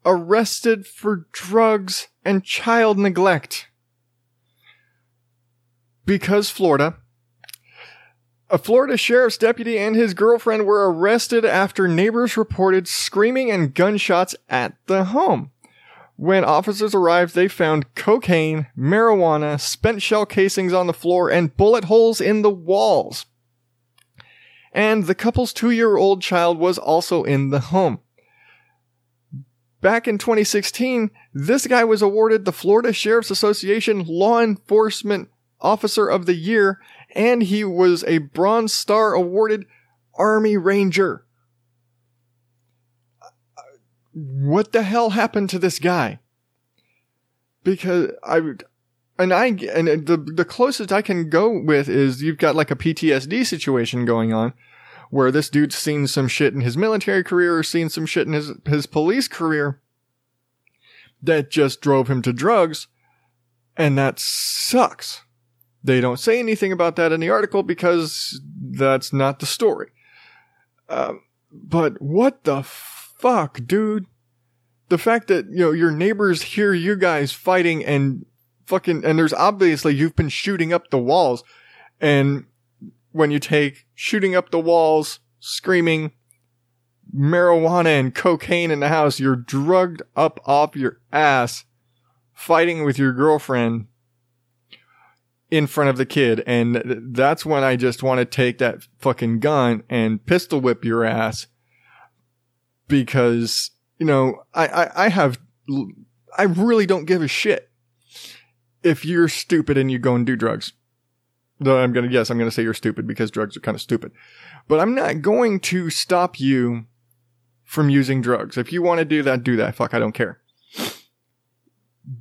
arrested for drugs and child neglect. Because Florida, a Florida sheriff's deputy and his girlfriend were arrested after neighbors reported screaming and gunshots at the home. When officers arrived, they found cocaine, marijuana, spent shell casings on the floor, and bullet holes in the walls. And the couple's two year old child was also in the home. Back in 2016, this guy was awarded the Florida Sheriff's Association Law Enforcement Officer of the Year, and he was a Bronze Star awarded Army Ranger. What the hell happened to this guy? Because I, and I, and the, the closest I can go with is you've got like a PTSD situation going on where this dude's seen some shit in his military career or seen some shit in his, his police career that just drove him to drugs. And that sucks. They don't say anything about that in the article because that's not the story. Um, but what the fuck, dude? The fact that, you know, your neighbors hear you guys fighting and fucking, and there's obviously you've been shooting up the walls. And when you take shooting up the walls, screaming, marijuana and cocaine in the house, you're drugged up off your ass, fighting with your girlfriend in front of the kid. And that's when I just want to take that fucking gun and pistol whip your ass because, you know, I, I, I have, I really don't give a shit if you're stupid and you go and do drugs. Though I'm gonna, yes, I'm gonna say you're stupid because drugs are kind of stupid. But I'm not going to stop you from using drugs. If you want to do that, do that. Fuck, I don't care.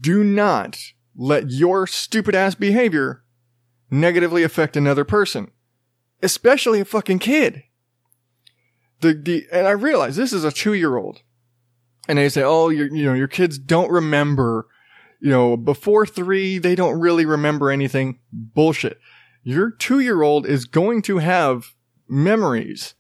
Do not let your stupid ass behavior negatively affect another person. Especially a fucking kid. The, the, and I realize this is a two year old. And they say, oh, you know, your kids don't remember, you know, before three, they don't really remember anything. Bullshit. Your two year old is going to have memories,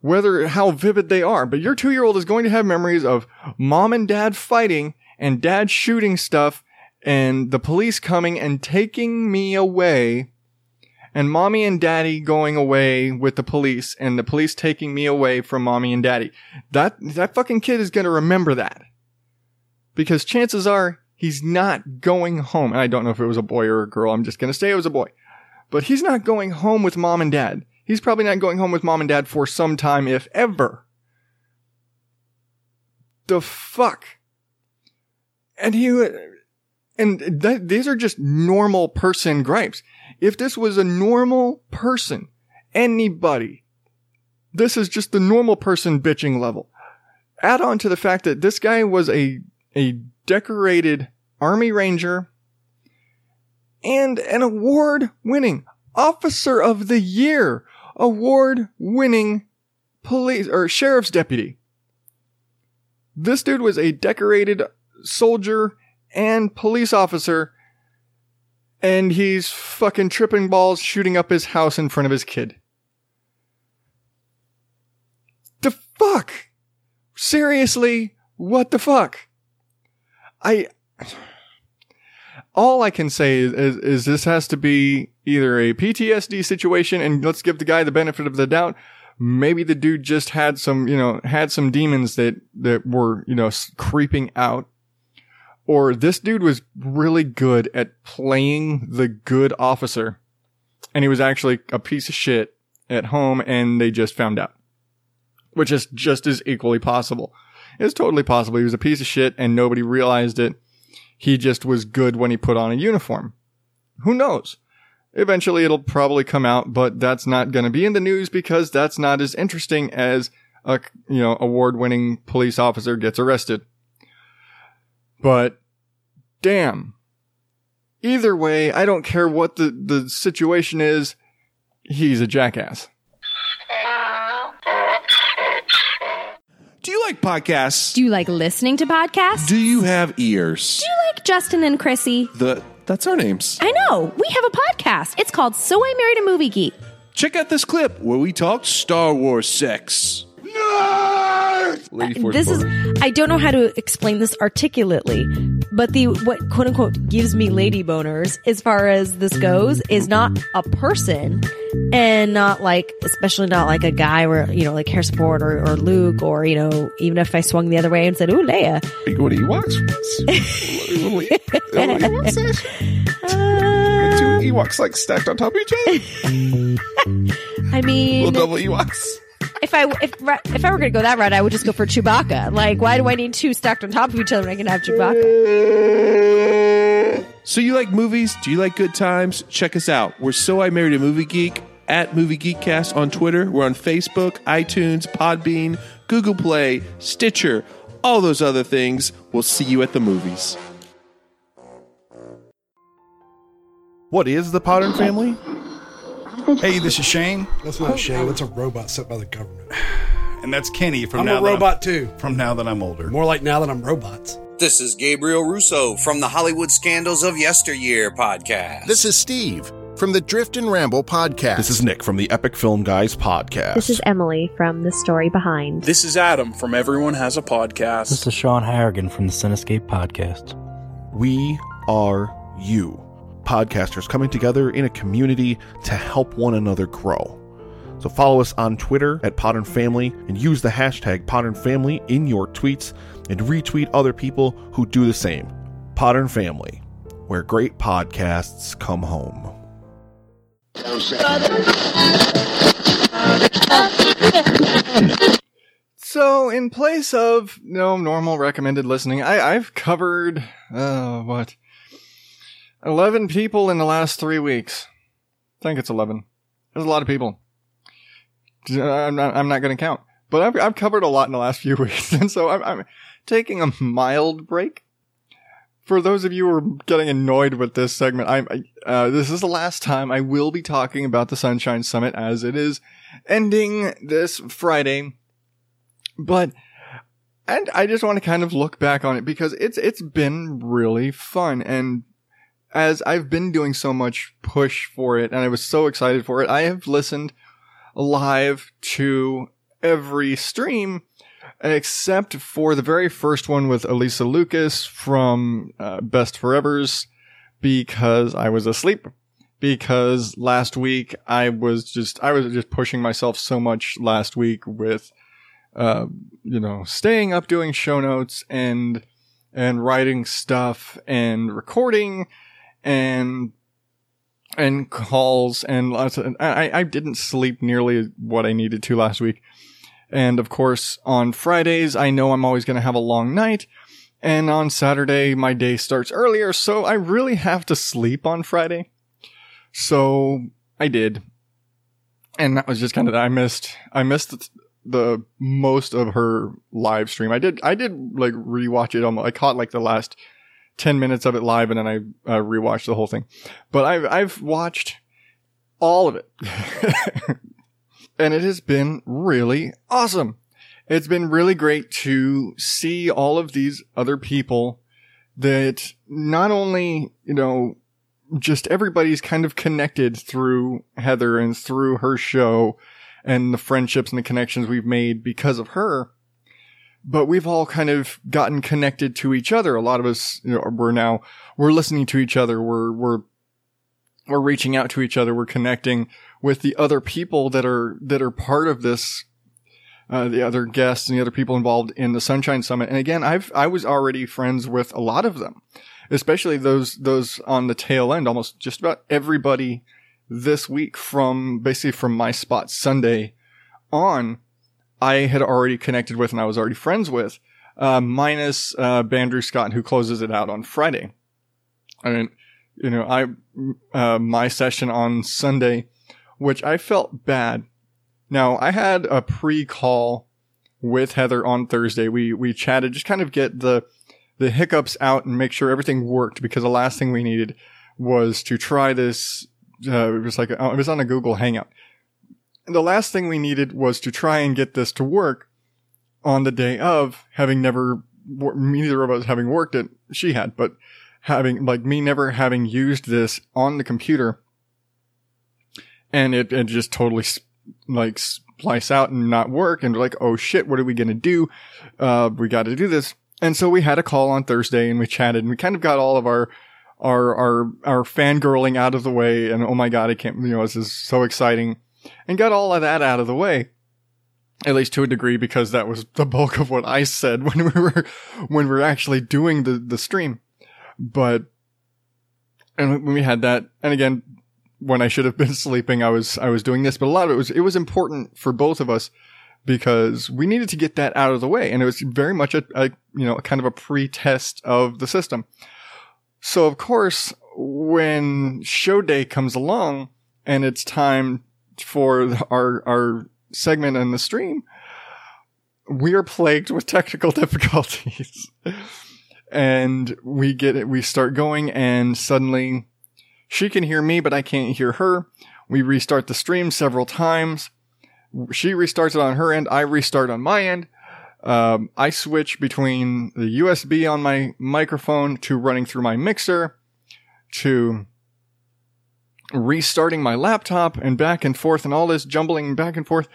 whether how vivid they are, but your two year old is going to have memories of mom and dad fighting and dad shooting stuff and the police coming and taking me away and mommy and daddy going away with the police and the police taking me away from mommy and daddy. That, that fucking kid is going to remember that because chances are he's not going home. And I don't know if it was a boy or a girl. I'm just going to say it was a boy, but he's not going home with mom and dad. He's probably not going home with mom and dad for some time, if ever. The fuck? And he, and that, these are just normal person gripes. If this was a normal person, anybody, this is just the normal person bitching level. Add on to the fact that this guy was a, a decorated army ranger and an award winning officer of the year, award winning police or sheriff's deputy. This dude was a decorated soldier and police officer, and he's fucking tripping balls shooting up his house in front of his kid. The fuck? Seriously? What the fuck? I. All I can say is, is, is this has to be either a PTSD situation, and let's give the guy the benefit of the doubt, Maybe the dude just had some, you know, had some demons that, that were, you know, creeping out. Or this dude was really good at playing the good officer and he was actually a piece of shit at home and they just found out. Which is just as equally possible. It's totally possible. He was a piece of shit and nobody realized it. He just was good when he put on a uniform. Who knows? Eventually it'll probably come out, but that's not going to be in the news because that's not as interesting as a, you know, award-winning police officer gets arrested. But damn. Either way, I don't care what the, the situation is. He's a jackass. Do you like podcasts? Do you like listening to podcasts? Do you have ears? Do you like Justin and Chrissy? The that's our names. I know. We have a podcast. It's called So I Married a Movie Geek. Check out this clip where we talk Star Wars sex. Lady Force this Boner. is I don't know how to explain this articulately, but the what quote unquote gives me lady boners as far as this goes is not a person and not like especially not like a guy where you know like Harrison Ford or, or Luke or you know even if I swung the other way and said ooh Leia Are you going to Ewoks? Little little Ewoks there? uh, Two Ewoks like stacked on top of each other. I mean Little double Ewoks. If I if if I were gonna go that route I would just go for Chewbacca like why do I need two stacked on top of each other when I can have Chewbacca So you like movies? Do you like good times? Check us out. We're So I Married a Movie Geek at Movie Geekcast on Twitter. We're on Facebook, iTunes, Podbean, Google Play, Stitcher, all those other things. We'll see you at the movies. What is the Potter family? Hey, this is Shane, That's not Shane. That's a robot set by the government. and that's Kenny from I'm now a That robot too. from now that I'm older. More like now that I'm robots. This is Gabriel Russo from the Hollywood Scandals of Yesteryear podcast. This is Steve from the Drift and Ramble podcast. This is Nick from the Epic Film Guys podcast. This is Emily from The Story Behind. This is Adam from Everyone Has a Podcast. This is Sean Harrigan from the Cinescape podcast. We are you, podcasters coming together in a community to help one another grow. So follow us on Twitter at Podern Family and use the hashtag Podern Family in your tweets and retweet other people who do the same. Podern Family, where great podcasts come home. So, in place of no normal recommended listening, I, I've covered, uh, what? 11 people in the last three weeks. I think it's 11. There's a lot of people. I'm not, I'm not going to count. But I've, I've covered a lot in the last few weeks. And so I'm, I'm taking a mild break. For those of you who are getting annoyed with this segment, I'm, I, uh, this is the last time I will be talking about the Sunshine Summit as it is ending this Friday. But, and I just want to kind of look back on it because it's, it's been really fun. And as I've been doing so much push for it and I was so excited for it, I have listened live to every stream except for the very first one with Elisa Lucas from uh, Best Forevers because I was asleep. Because last week I was just I was just pushing myself so much last week with uh, you know staying up doing show notes and and writing stuff and recording and and calls and lots of, I, I didn't sleep nearly what I needed to last week. And of course, on Fridays, I know I'm always going to have a long night. And on Saturday, my day starts earlier. So I really have to sleep on Friday. So I did. And that was just kind of, I missed, I missed the, most of her live stream. I did, I did like rewatch it. I caught like the last 10 minutes of it live and then I uh, rewatched the whole thing. But I've, I've watched all of it. and it has been really awesome. It's been really great to see all of these other people that not only, you know, just everybody's kind of connected through Heather and through her show and the friendships and the connections we've made because of her but we've all kind of gotten connected to each other. A lot of us, you know, we're now, we're listening to each other. We're, we're we're reaching out to each other. We're connecting with the other people that are, that are part of this, uh, the other guests and the other people involved in the Sunshine Summit. And again, I've, I was already friends with a lot of them, especially those, those on the tail end, almost just about everybody this week from basically from my spot Sunday on, I had already connected with and I was already friends with, uh, minus, uh, Bandrew Scott, who closes it out on Friday. I mean, you know, I, uh, my session on Sunday, which I felt bad. Now I had a pre-call with Heather on Thursday. We, we chatted, just kind of get the, the hiccups out and make sure everything worked because the last thing we needed was to try this. Uh, it was like, uh, it was on a Google Hangout. And the last thing we needed was to try and get this to work on the day of having never, neither of us having worked it. She had, but having, like me never having used this on the computer and it, it just totally like splice out and not work. And like, oh shit, what are we going to do? Uh, we got to do this. And so we had a call on Thursday and we chatted and we kind of got all of our, our, our, our fangirling out of the way. And oh my God, I can't, you know, this is so exciting and got all of that out of the way. At least to a degree, because that was the bulk of what I said when we were, when we were actually doing the, the stream. But, and when we had that, and again, when I should have been sleeping, I was, I was doing this, but a lot of it was, it was important for both of us because we needed to get that out of the way. And it was very much a, a you know, kind of a pre-test of the system. So of course, when show day comes along and it's time for our, our segment in the stream, we are plagued with technical difficulties. and we get it, we start going and suddenly she can hear me, but I can't hear her. We restart the stream several times. She restarts it on her end. I restart on my end. Um, I switch between the USB on my microphone to running through my mixer to restarting my laptop and back and forth and all this jumbling back and forth.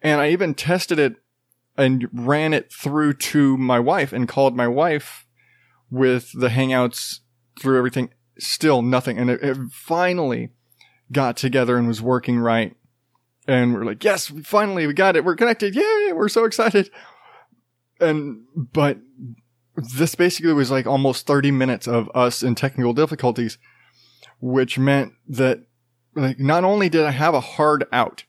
And I even tested it and ran it through to my wife and called my wife with the hangouts through everything. Still nothing. And it, it finally got together and was working right. And we're like, yes, finally we got it. We're connected. Yay. We're so excited. And, but this basically was like almost 30 minutes of us in technical difficulties, which meant that like not only did I have a hard out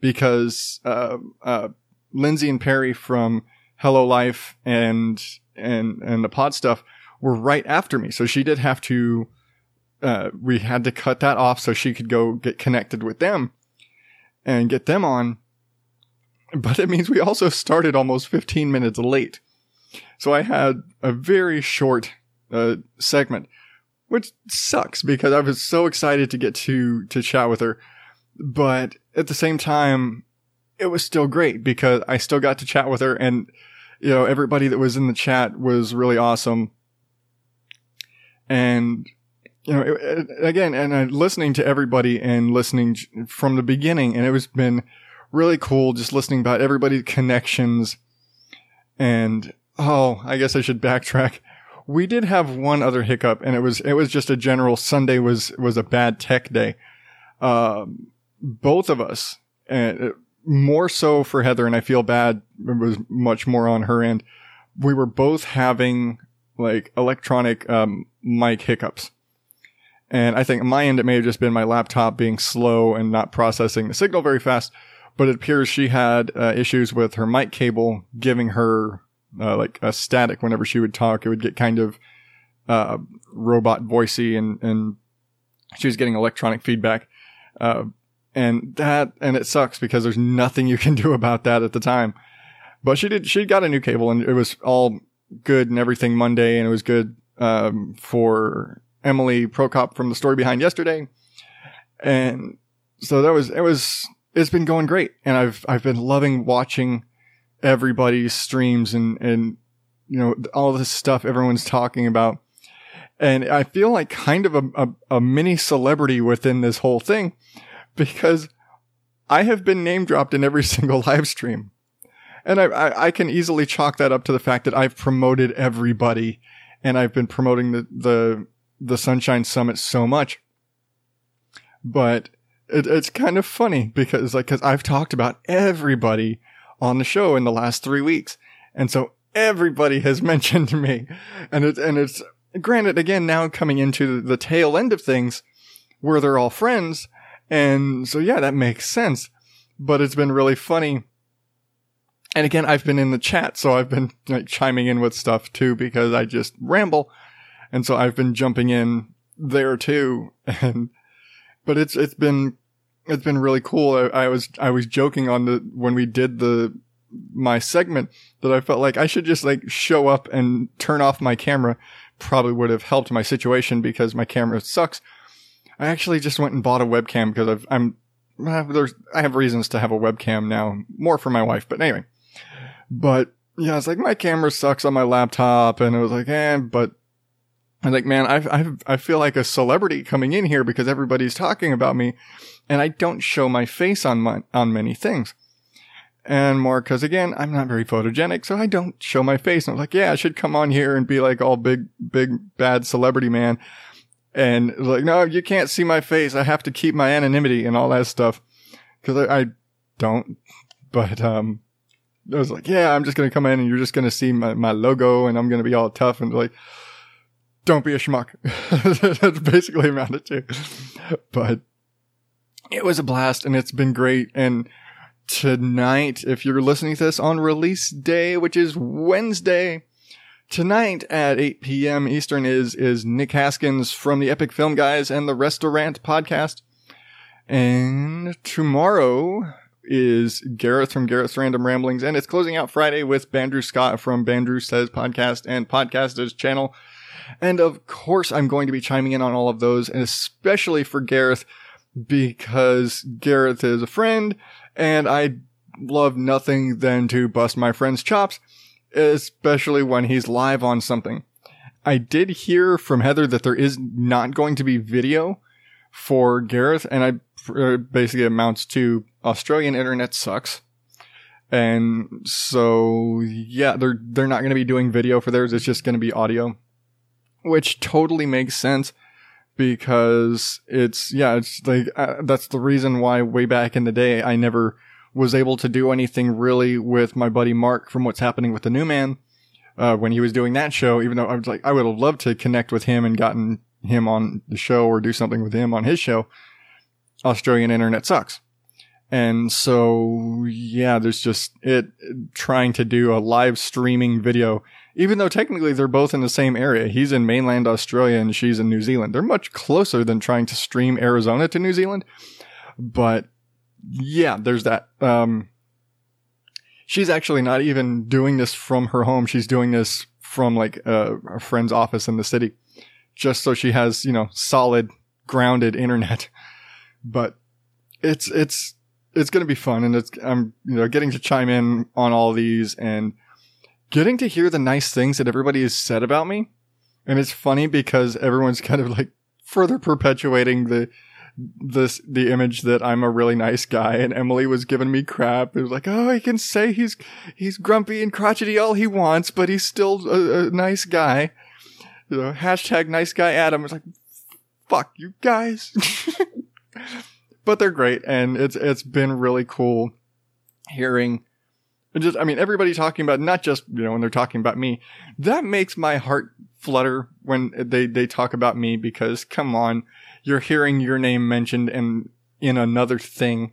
because, uh, uh, Lindsay and Perry from Hello Life and, and, and the pod stuff were right after me. So she did have to, uh, we had to cut that off so she could go get connected with them and get them on. But it means we also started almost 15 minutes late. So I had a very short, uh, segment, which sucks because I was so excited to get to, to chat with her. But at the same time, it was still great because I still got to chat with her and, you know, everybody that was in the chat was really awesome. And, you know, it, it, again, and listening to everybody and listening from the beginning, and it was been really cool just listening about everybody's connections. And, oh, I guess I should backtrack. We did have one other hiccup and it was, it was just a general Sunday was, was a bad tech day. Um, both of us, and more so for Heather, and I feel bad. It was much more on her end. We were both having like electronic um, mic hiccups. And I think my end, it may have just been my laptop being slow and not processing the signal very fast. But it appears she had uh, issues with her mic cable giving her uh, like a static whenever she would talk. It would get kind of uh, robot voicey and, and she was getting electronic feedback. Uh, and that, and it sucks because there's nothing you can do about that at the time. But she did, she got a new cable and it was all good and everything Monday and it was good, um, for Emily Prokop from the story behind yesterday. And so that was, it was, it's been going great. And I've, I've been loving watching everybody's streams and, and, you know, all this stuff everyone's talking about. And I feel like kind of a, a, a mini celebrity within this whole thing because I have been name dropped in every single live stream. And I, I, I, can easily chalk that up to the fact that I've promoted everybody and I've been promoting the, the, the Sunshine Summit so much. but it, it's kind of funny because like, cause I've talked about everybody on the show in the last three weeks. And so everybody has mentioned me and it's, and it's granted again now coming into the tail end of things where they're all friends. And so yeah, that makes sense, but it's been really funny. And again, I've been in the chat, so I've been like chiming in with stuff too because I just ramble. And so I've been jumping in there too. And, but it's, it's been, it's been really cool. I, I was, I was joking on the, when we did the, my segment that I felt like I should just like show up and turn off my camera probably would have helped my situation because my camera sucks. I actually just went and bought a webcam because I've, I'm, there's, I have reasons to have a webcam now, more for my wife, but anyway. But yeah, it's like my camera sucks on my laptop and it was like, eh, but I'm like, man, I, I, I feel like a celebrity coming in here because everybody's talking about me and I don't show my face on my, on many things. And more because again, I'm not very photogenic, so I don't show my face. And I'm like, yeah, I should come on here and be like all big, big, bad celebrity man. And like, no, you can't see my face. I have to keep my anonymity and all that stuff. Cause I, I don't, but, um, I was like, yeah, I'm just to come in and you're just to see my, my logo and I'm to be all tough and like, don't be a schmuck. That's basically amounted to. But it was a blast and it's been great. And tonight, if you're listening to this on release day, which is Wednesday, tonight at 8 p.m. Eastern is, is Nick Haskins from the Epic Film Guys and the Restaurant podcast. And tomorrow is Gareth from Gareth's Random Ramblings, and it's closing out Friday with Bandrew Scott from Bandrew Says Podcast and Podcasters channel. And of course, I'm going to be chiming in on all of those, and especially for Gareth, because Gareth is a friend, and I love nothing than to bust my friend's chops, especially when he's live on something. I did hear from Heather that there is not going to be video for Gareth, and I uh, basically amounts to Australian internet sucks. And so, yeah, they're, they're not going to be doing video for theirs. It's just going to be audio, which totally makes sense because it's, yeah, it's like, uh, that's the reason why way back in the day, I never was able to do anything really with my buddy Mark from what's happening with the new man. Uh, when he was doing that show, even though I was like, I would have loved to connect with him and gotten him on the show or do something with him on his show. Australian internet sucks. And so, yeah, there's just it trying to do a live streaming video, even though technically they're both in the same area. He's in mainland Australia and she's in New Zealand. They're much closer than trying to stream Arizona to New Zealand. But yeah, there's that. Um, she's actually not even doing this from her home. She's doing this from like a, a friend's office in the city, just so she has, you know, solid grounded internet. But it's, it's, it's going to be fun. And it's, I'm, you know, getting to chime in on all these and getting to hear the nice things that everybody has said about me. And it's funny because everyone's kind of like further perpetuating the, this, the image that I'm a really nice guy and Emily was giving me crap. It was like, oh, he can say he's, he's grumpy and crotchety all he wants, but he's still a, a nice guy. You know, hashtag nice guy Adam. It's like, fuck you guys. but they're great. And it's, it's been really cool hearing just, I mean, everybody talking about not just, you know, when they're talking about me, that makes my heart flutter when they, they talk about me because come on, you're hearing your name mentioned in, in another thing.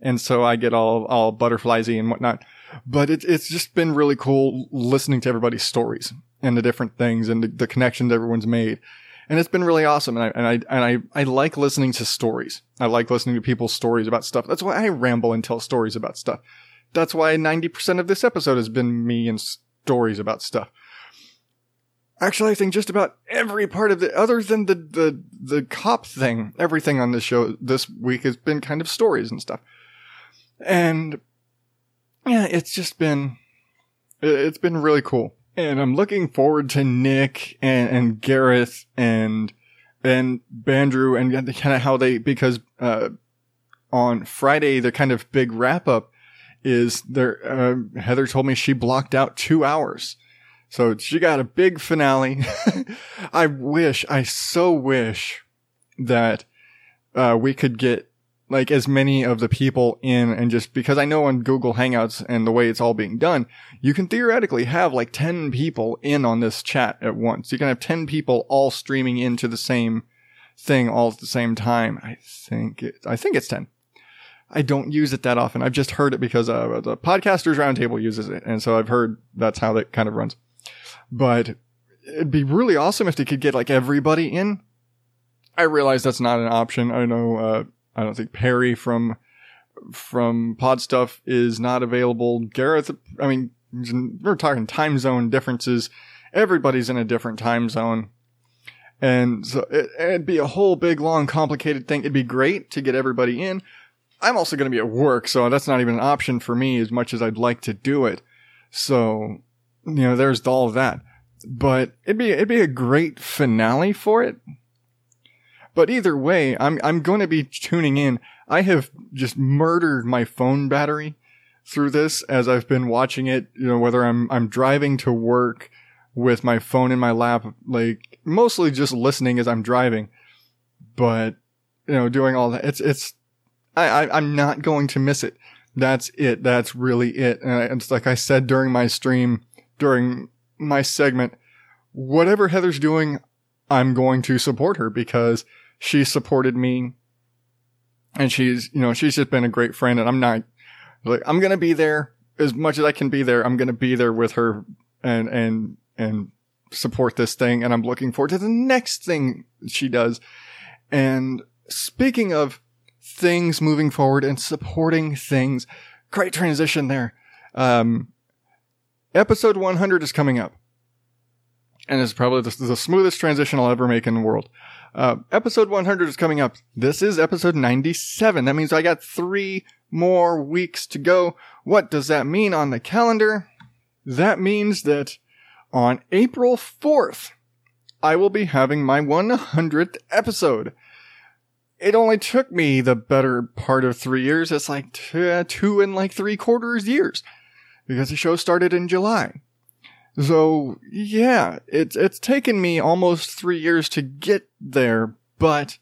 And so I get all, all butterfliesy and whatnot. But it's, it's just been really cool listening to everybody's stories and the different things and the, the connections everyone's made. And it's been really awesome. And I, and I, and I, I like listening to stories. I like listening to people's stories about stuff. That's why I ramble and tell stories about stuff. That's why 90% of this episode has been me and stories about stuff. Actually, I think just about every part of it, other than the, the, the cop thing, everything on this show this week has been kind of stories and stuff. And yeah, it's just been, it's been really cool. And I'm looking forward to Nick and, and Gareth and, and Bandrew and kind of how they, because, uh, on Friday, the kind of big wrap up is there, uh, Heather told me she blocked out two hours. So she got a big finale. I wish, I so wish that uh, we could get like as many of the people in and just because I know on Google Hangouts and the way it's all being done, you can theoretically have like 10 people in on this chat at once. You can have 10 people all streaming into the same thing all at the same time. I think it, I think it's 10. I don't use it that often. I've just heard it because uh, the podcasters roundtable uses it. And so I've heard that's how that kind of runs. But it'd be really awesome if they could get like everybody in. I realize that's not an option. I know, uh, I don't think Perry from from Pod Stuff is not available. Gareth, I mean, we're talking time zone differences. Everybody's in a different time zone. And so it, it'd be a whole big, long, complicated thing. It'd be great to get everybody in. I'm also going to be at work, so that's not even an option for me as much as I'd like to do it. So, you know, there's all of that. But it'd be, it'd be a great finale for it. But either way, I'm, I'm going to be tuning in. I have just murdered my phone battery through this as I've been watching it, you know, whether I'm, I'm driving to work with my phone in my lap, like mostly just listening as I'm driving, but you know, doing all that. It's, it's, I, I I'm not going to miss it. That's it. That's really it. And it's like I said during my stream, during my segment, whatever Heather's doing, I'm going to support her because she supported me and she's, you know, she's just been a great friend and I'm not like, I'm going to be there as much as I can be there. I'm going to be there with her and, and, and support this thing. And I'm looking forward to the next thing she does. And speaking of things moving forward and supporting things, great transition there. Um, episode 100 is coming up. And it's probably the, the smoothest transition I'll ever make in the world. Uh, episode 100 is coming up. This is episode 97. That means I got three more weeks to go. What does that mean on the calendar? That means that on April 4th, I will be having my 100th episode. It only took me the better part of three years. It's like two, uh, two and like three quarters years because the show started in July. So yeah, it's, it's taken me almost three years to get there, but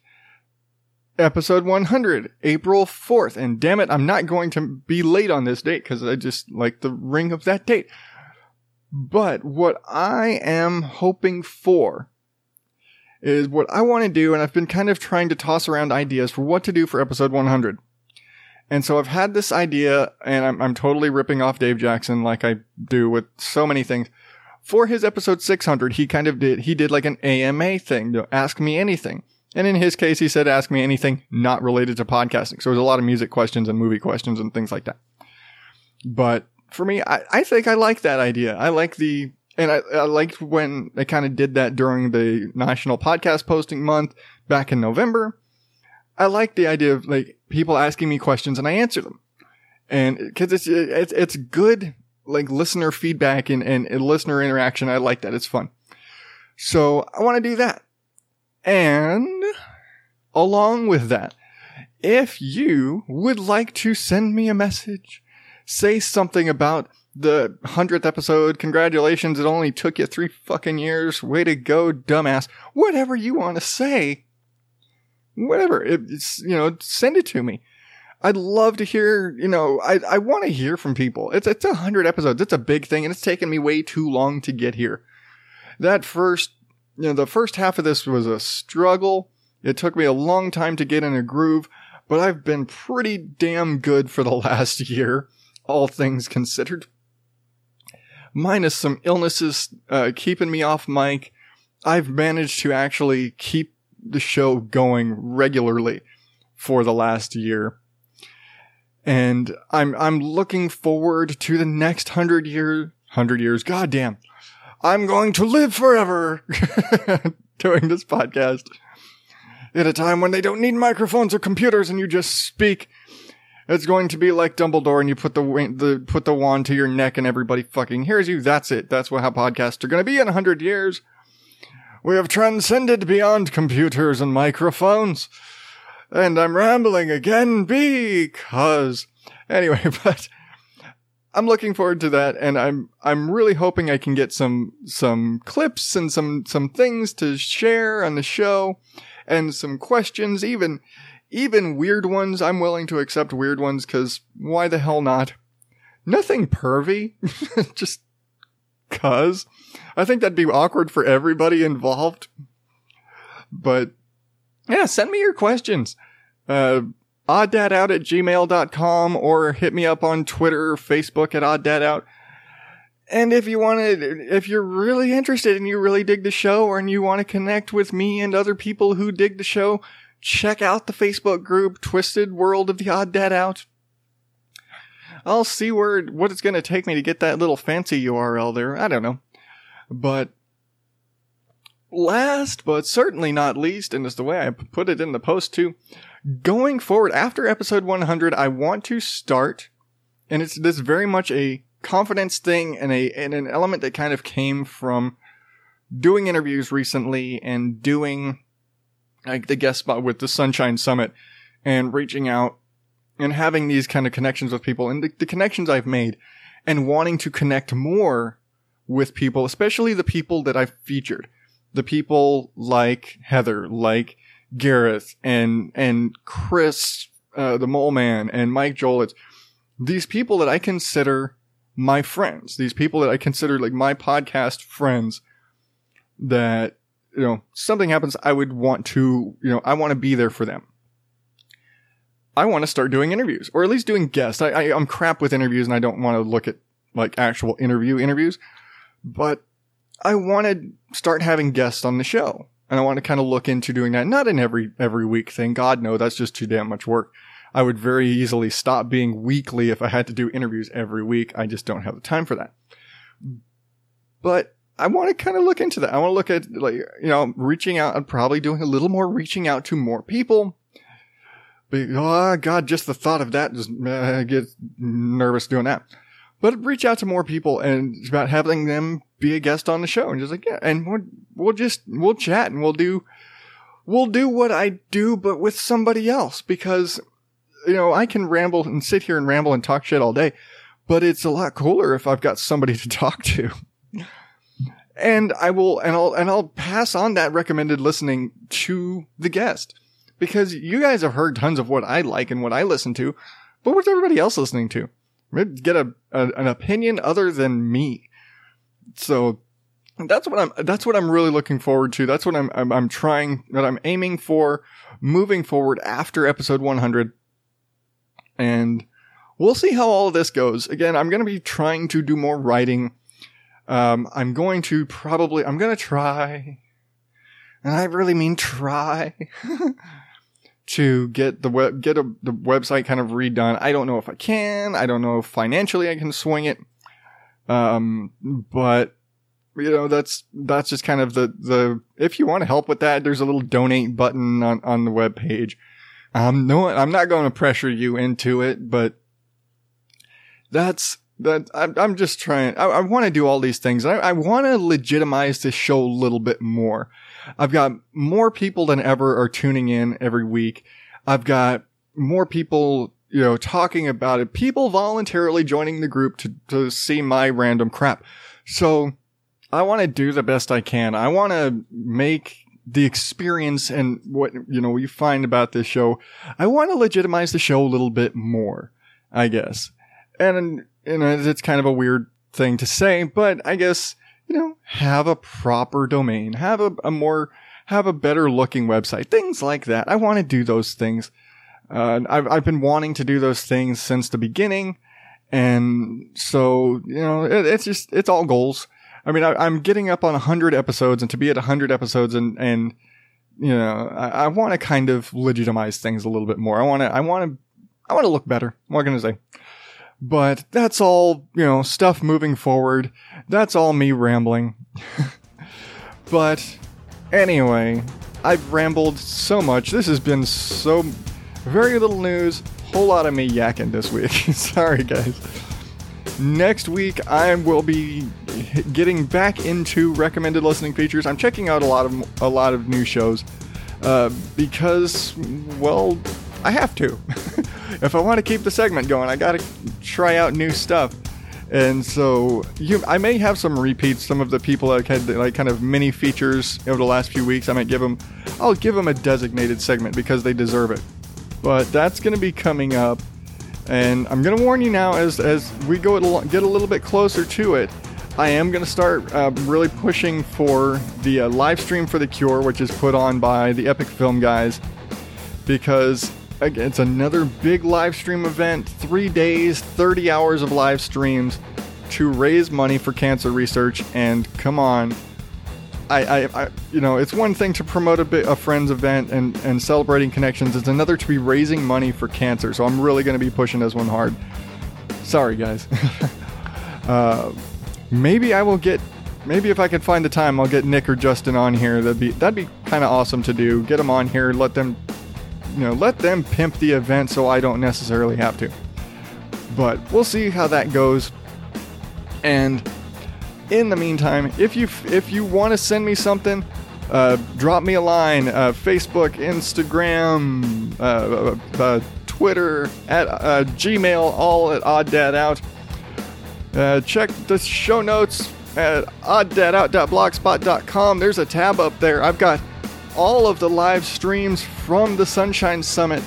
episode 100, April 4th. And damn it, I'm not going to be late on this date because I just like the ring of that date. But what I am hoping for is what I want to do. And I've been kind of trying to toss around ideas for what to do for episode 100. And so I've had this idea and I'm, I'm totally ripping off Dave Jackson like I do with so many things for his episode 600, he kind of did, he did like an AMA thing to ask me anything. And in his case, he said, ask me anything not related to podcasting. So there's a lot of music questions and movie questions and things like that. But for me, I, I think I like that idea. I like the, and I, I liked when they kind of did that during the National Podcast Posting Month back in November. I like the idea of like people asking me questions and I answer them. And cause it's, it's, it's good like listener feedback and, and, and listener interaction. I like that. It's fun. So I want to do that. And along with that, if you would like to send me a message, say something about the hundredth episode, congratulations, it only took you three fucking years, way to go, dumbass, whatever you want to say, whatever, it's, you know, send it to me. I'd love to hear, you know, I, I want to hear from people. It's, it's a hundred episodes. It's a big thing and it's taken me way too long to get here. That first, you know, the first half of this was a struggle. It took me a long time to get in a groove, but I've been pretty damn good for the last year, all things considered. Minus some illnesses, uh, keeping me off mic. I've managed to actually keep the show going regularly for the last year and I'm I'm looking forward to the next hundred year hundred years. Goddamn, I'm going to live forever doing this podcast at a time when they don't need microphones or computers, and you just speak. It's going to be like Dumbledore, and you put the the put the wand to your neck, and everybody fucking hears you. That's it. That's what how podcasts are going to be in hundred years. We have transcended beyond computers and microphones and I'm rambling again because anyway, but I'm looking forward to that and I'm I'm really hoping I can get some some clips and some some things to share on the show and some questions even even weird ones, I'm willing to accept weird ones because why the hell not? Nothing pervy, just cuz. I think that'd be awkward for everybody involved. But yeah, send me your questions. Uh, odddadout at gmail.com or hit me up on Twitter Facebook at odddadout. And if you want to, if you're really interested and you really dig the show or and you want to connect with me and other people who dig the show, check out the Facebook group Twisted World of the Odd Dad Out. I'll see where what it's going to take me to get that little fancy URL there. I don't know. But last but certainly not least, and it's the way I put it in the post too, going forward after episode 100, I want to start, and it's this very much a confidence thing and a and an element that kind of came from doing interviews recently and doing like the guest spot with the Sunshine Summit and reaching out and having these kind of connections with people and the, the connections I've made and wanting to connect more with people, especially the people that I've featured. The people like Heather, like Gareth and, and Chris, uh, the mole man and Mike Jolitz. These people that I consider my friends, these people that I consider like my podcast friends that, you know, something happens, I would want to, you know, I want to be there for them. I want to start doing interviews or at least doing guests. I, I, I'm crap with interviews and I don't want to look at like actual interview interviews, but I want to start having guests on the show and I want to kind of look into doing that. Not an every, every week thing. God, no, that's just too damn much work. I would very easily stop being weekly if I had to do interviews every week. I just don't have the time for that. But I want to kind of look into that. I want to look at like, you know, reaching out and probably doing a little more reaching out to more people. But, oh God, just the thought of that just uh, get nervous doing that. But reach out to more people and it's about having them be a guest on the show and just like, yeah, and we'll, we'll just, we'll chat and we'll do, we'll do what I do, but with somebody else because, you know, I can ramble and sit here and ramble and talk shit all day, but it's a lot cooler if I've got somebody to talk to. And I will, and I'll, and I'll pass on that recommended listening to the guest because you guys have heard tons of what I like and what I listen to, but what's everybody else listening to? Get a, a an opinion other than me. So that's what I'm that's what I'm really looking forward to. That's what I'm I'm, I'm trying that I'm aiming for moving forward after episode 100. And we'll see how all this goes. Again, I'm going to be trying to do more writing. Um, I'm going to probably I'm going to try and I really mean try to get the web get a, the website kind of redone. I don't know if I can. I don't know if financially I can swing it. Um, but you know, that's, that's just kind of the, the, if you want to help with that, there's a little donate button on, on the web page. Um, no, I'm not going to pressure you into it, but that's, that I'm, I'm just trying, I, I want to do all these things. I, I want to legitimize this show a little bit more. I've got more people than ever are tuning in every week. I've got more people you know, talking about it, people voluntarily joining the group to, to see my random crap. So I want to do the best I can. I want to make the experience and what, you know, you find about this show. I want to legitimize the show a little bit more, I guess. And, you know, it's kind of a weird thing to say, but I guess, you know, have a proper domain, have a, a more, have a better looking website, things like that. I want to do those things. Uh, I've, I've been wanting to do those things since the beginning. And so, you know, it, it's just, it's all goals. I mean, I, am getting up on 100 episodes and to be at 100 episodes and, and, you know, I, I want to kind of legitimize things a little bit more. I want to, I want to, I want to look better. What can I say? But that's all, you know, stuff moving forward. That's all me rambling. but anyway, I've rambled so much. This has been so very little news, whole lot of me yakking this week. Sorry, guys. Next week, I will be getting back into recommended listening features. I'm checking out a lot of a lot of new shows uh, because, well, I have to. if I want to keep the segment going, I got to try out new stuff. And so you, I may have some repeats. Some of the people that had like kind of mini features over the last few weeks. I might give them, I'll give them a designated segment because they deserve it. but that's going to be coming up. And I'm going to warn you now as, as we go get a little bit closer to it. I am going to start uh, really pushing for the uh, live stream for The Cure, which is put on by the Epic Film guys, because again, it's another big live stream event three days, 30 hours of live streams to raise money for cancer research. And come on, I, I, I, you know, it's one thing to promote a, bit, a friend's event and, and celebrating connections. It's another to be raising money for cancer. So I'm really going to be pushing this one hard. Sorry, guys. uh, maybe I will get, maybe if I can find the time, I'll get Nick or Justin on here. That'd be that'd be kind of awesome to do. Get them on here. Let them, you know, let them pimp the event so I don't necessarily have to. But we'll see how that goes. And in the meantime, if you if you want to send me something, uh, drop me a line. Uh, Facebook, Instagram, uh, uh, Twitter, at uh, Gmail, all at Odd Dad Out. Uh, check the show notes at odddadout.blogspot.com. There's a tab up there. I've got all of the live streams from the Sunshine Summit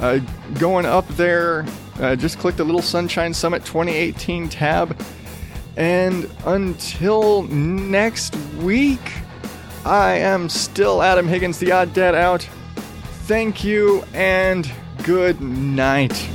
uh, going up there. Uh, just click the little Sunshine Summit 2018 tab. And until next week, I am still Adam Higgins, the odd dad out. Thank you and good night.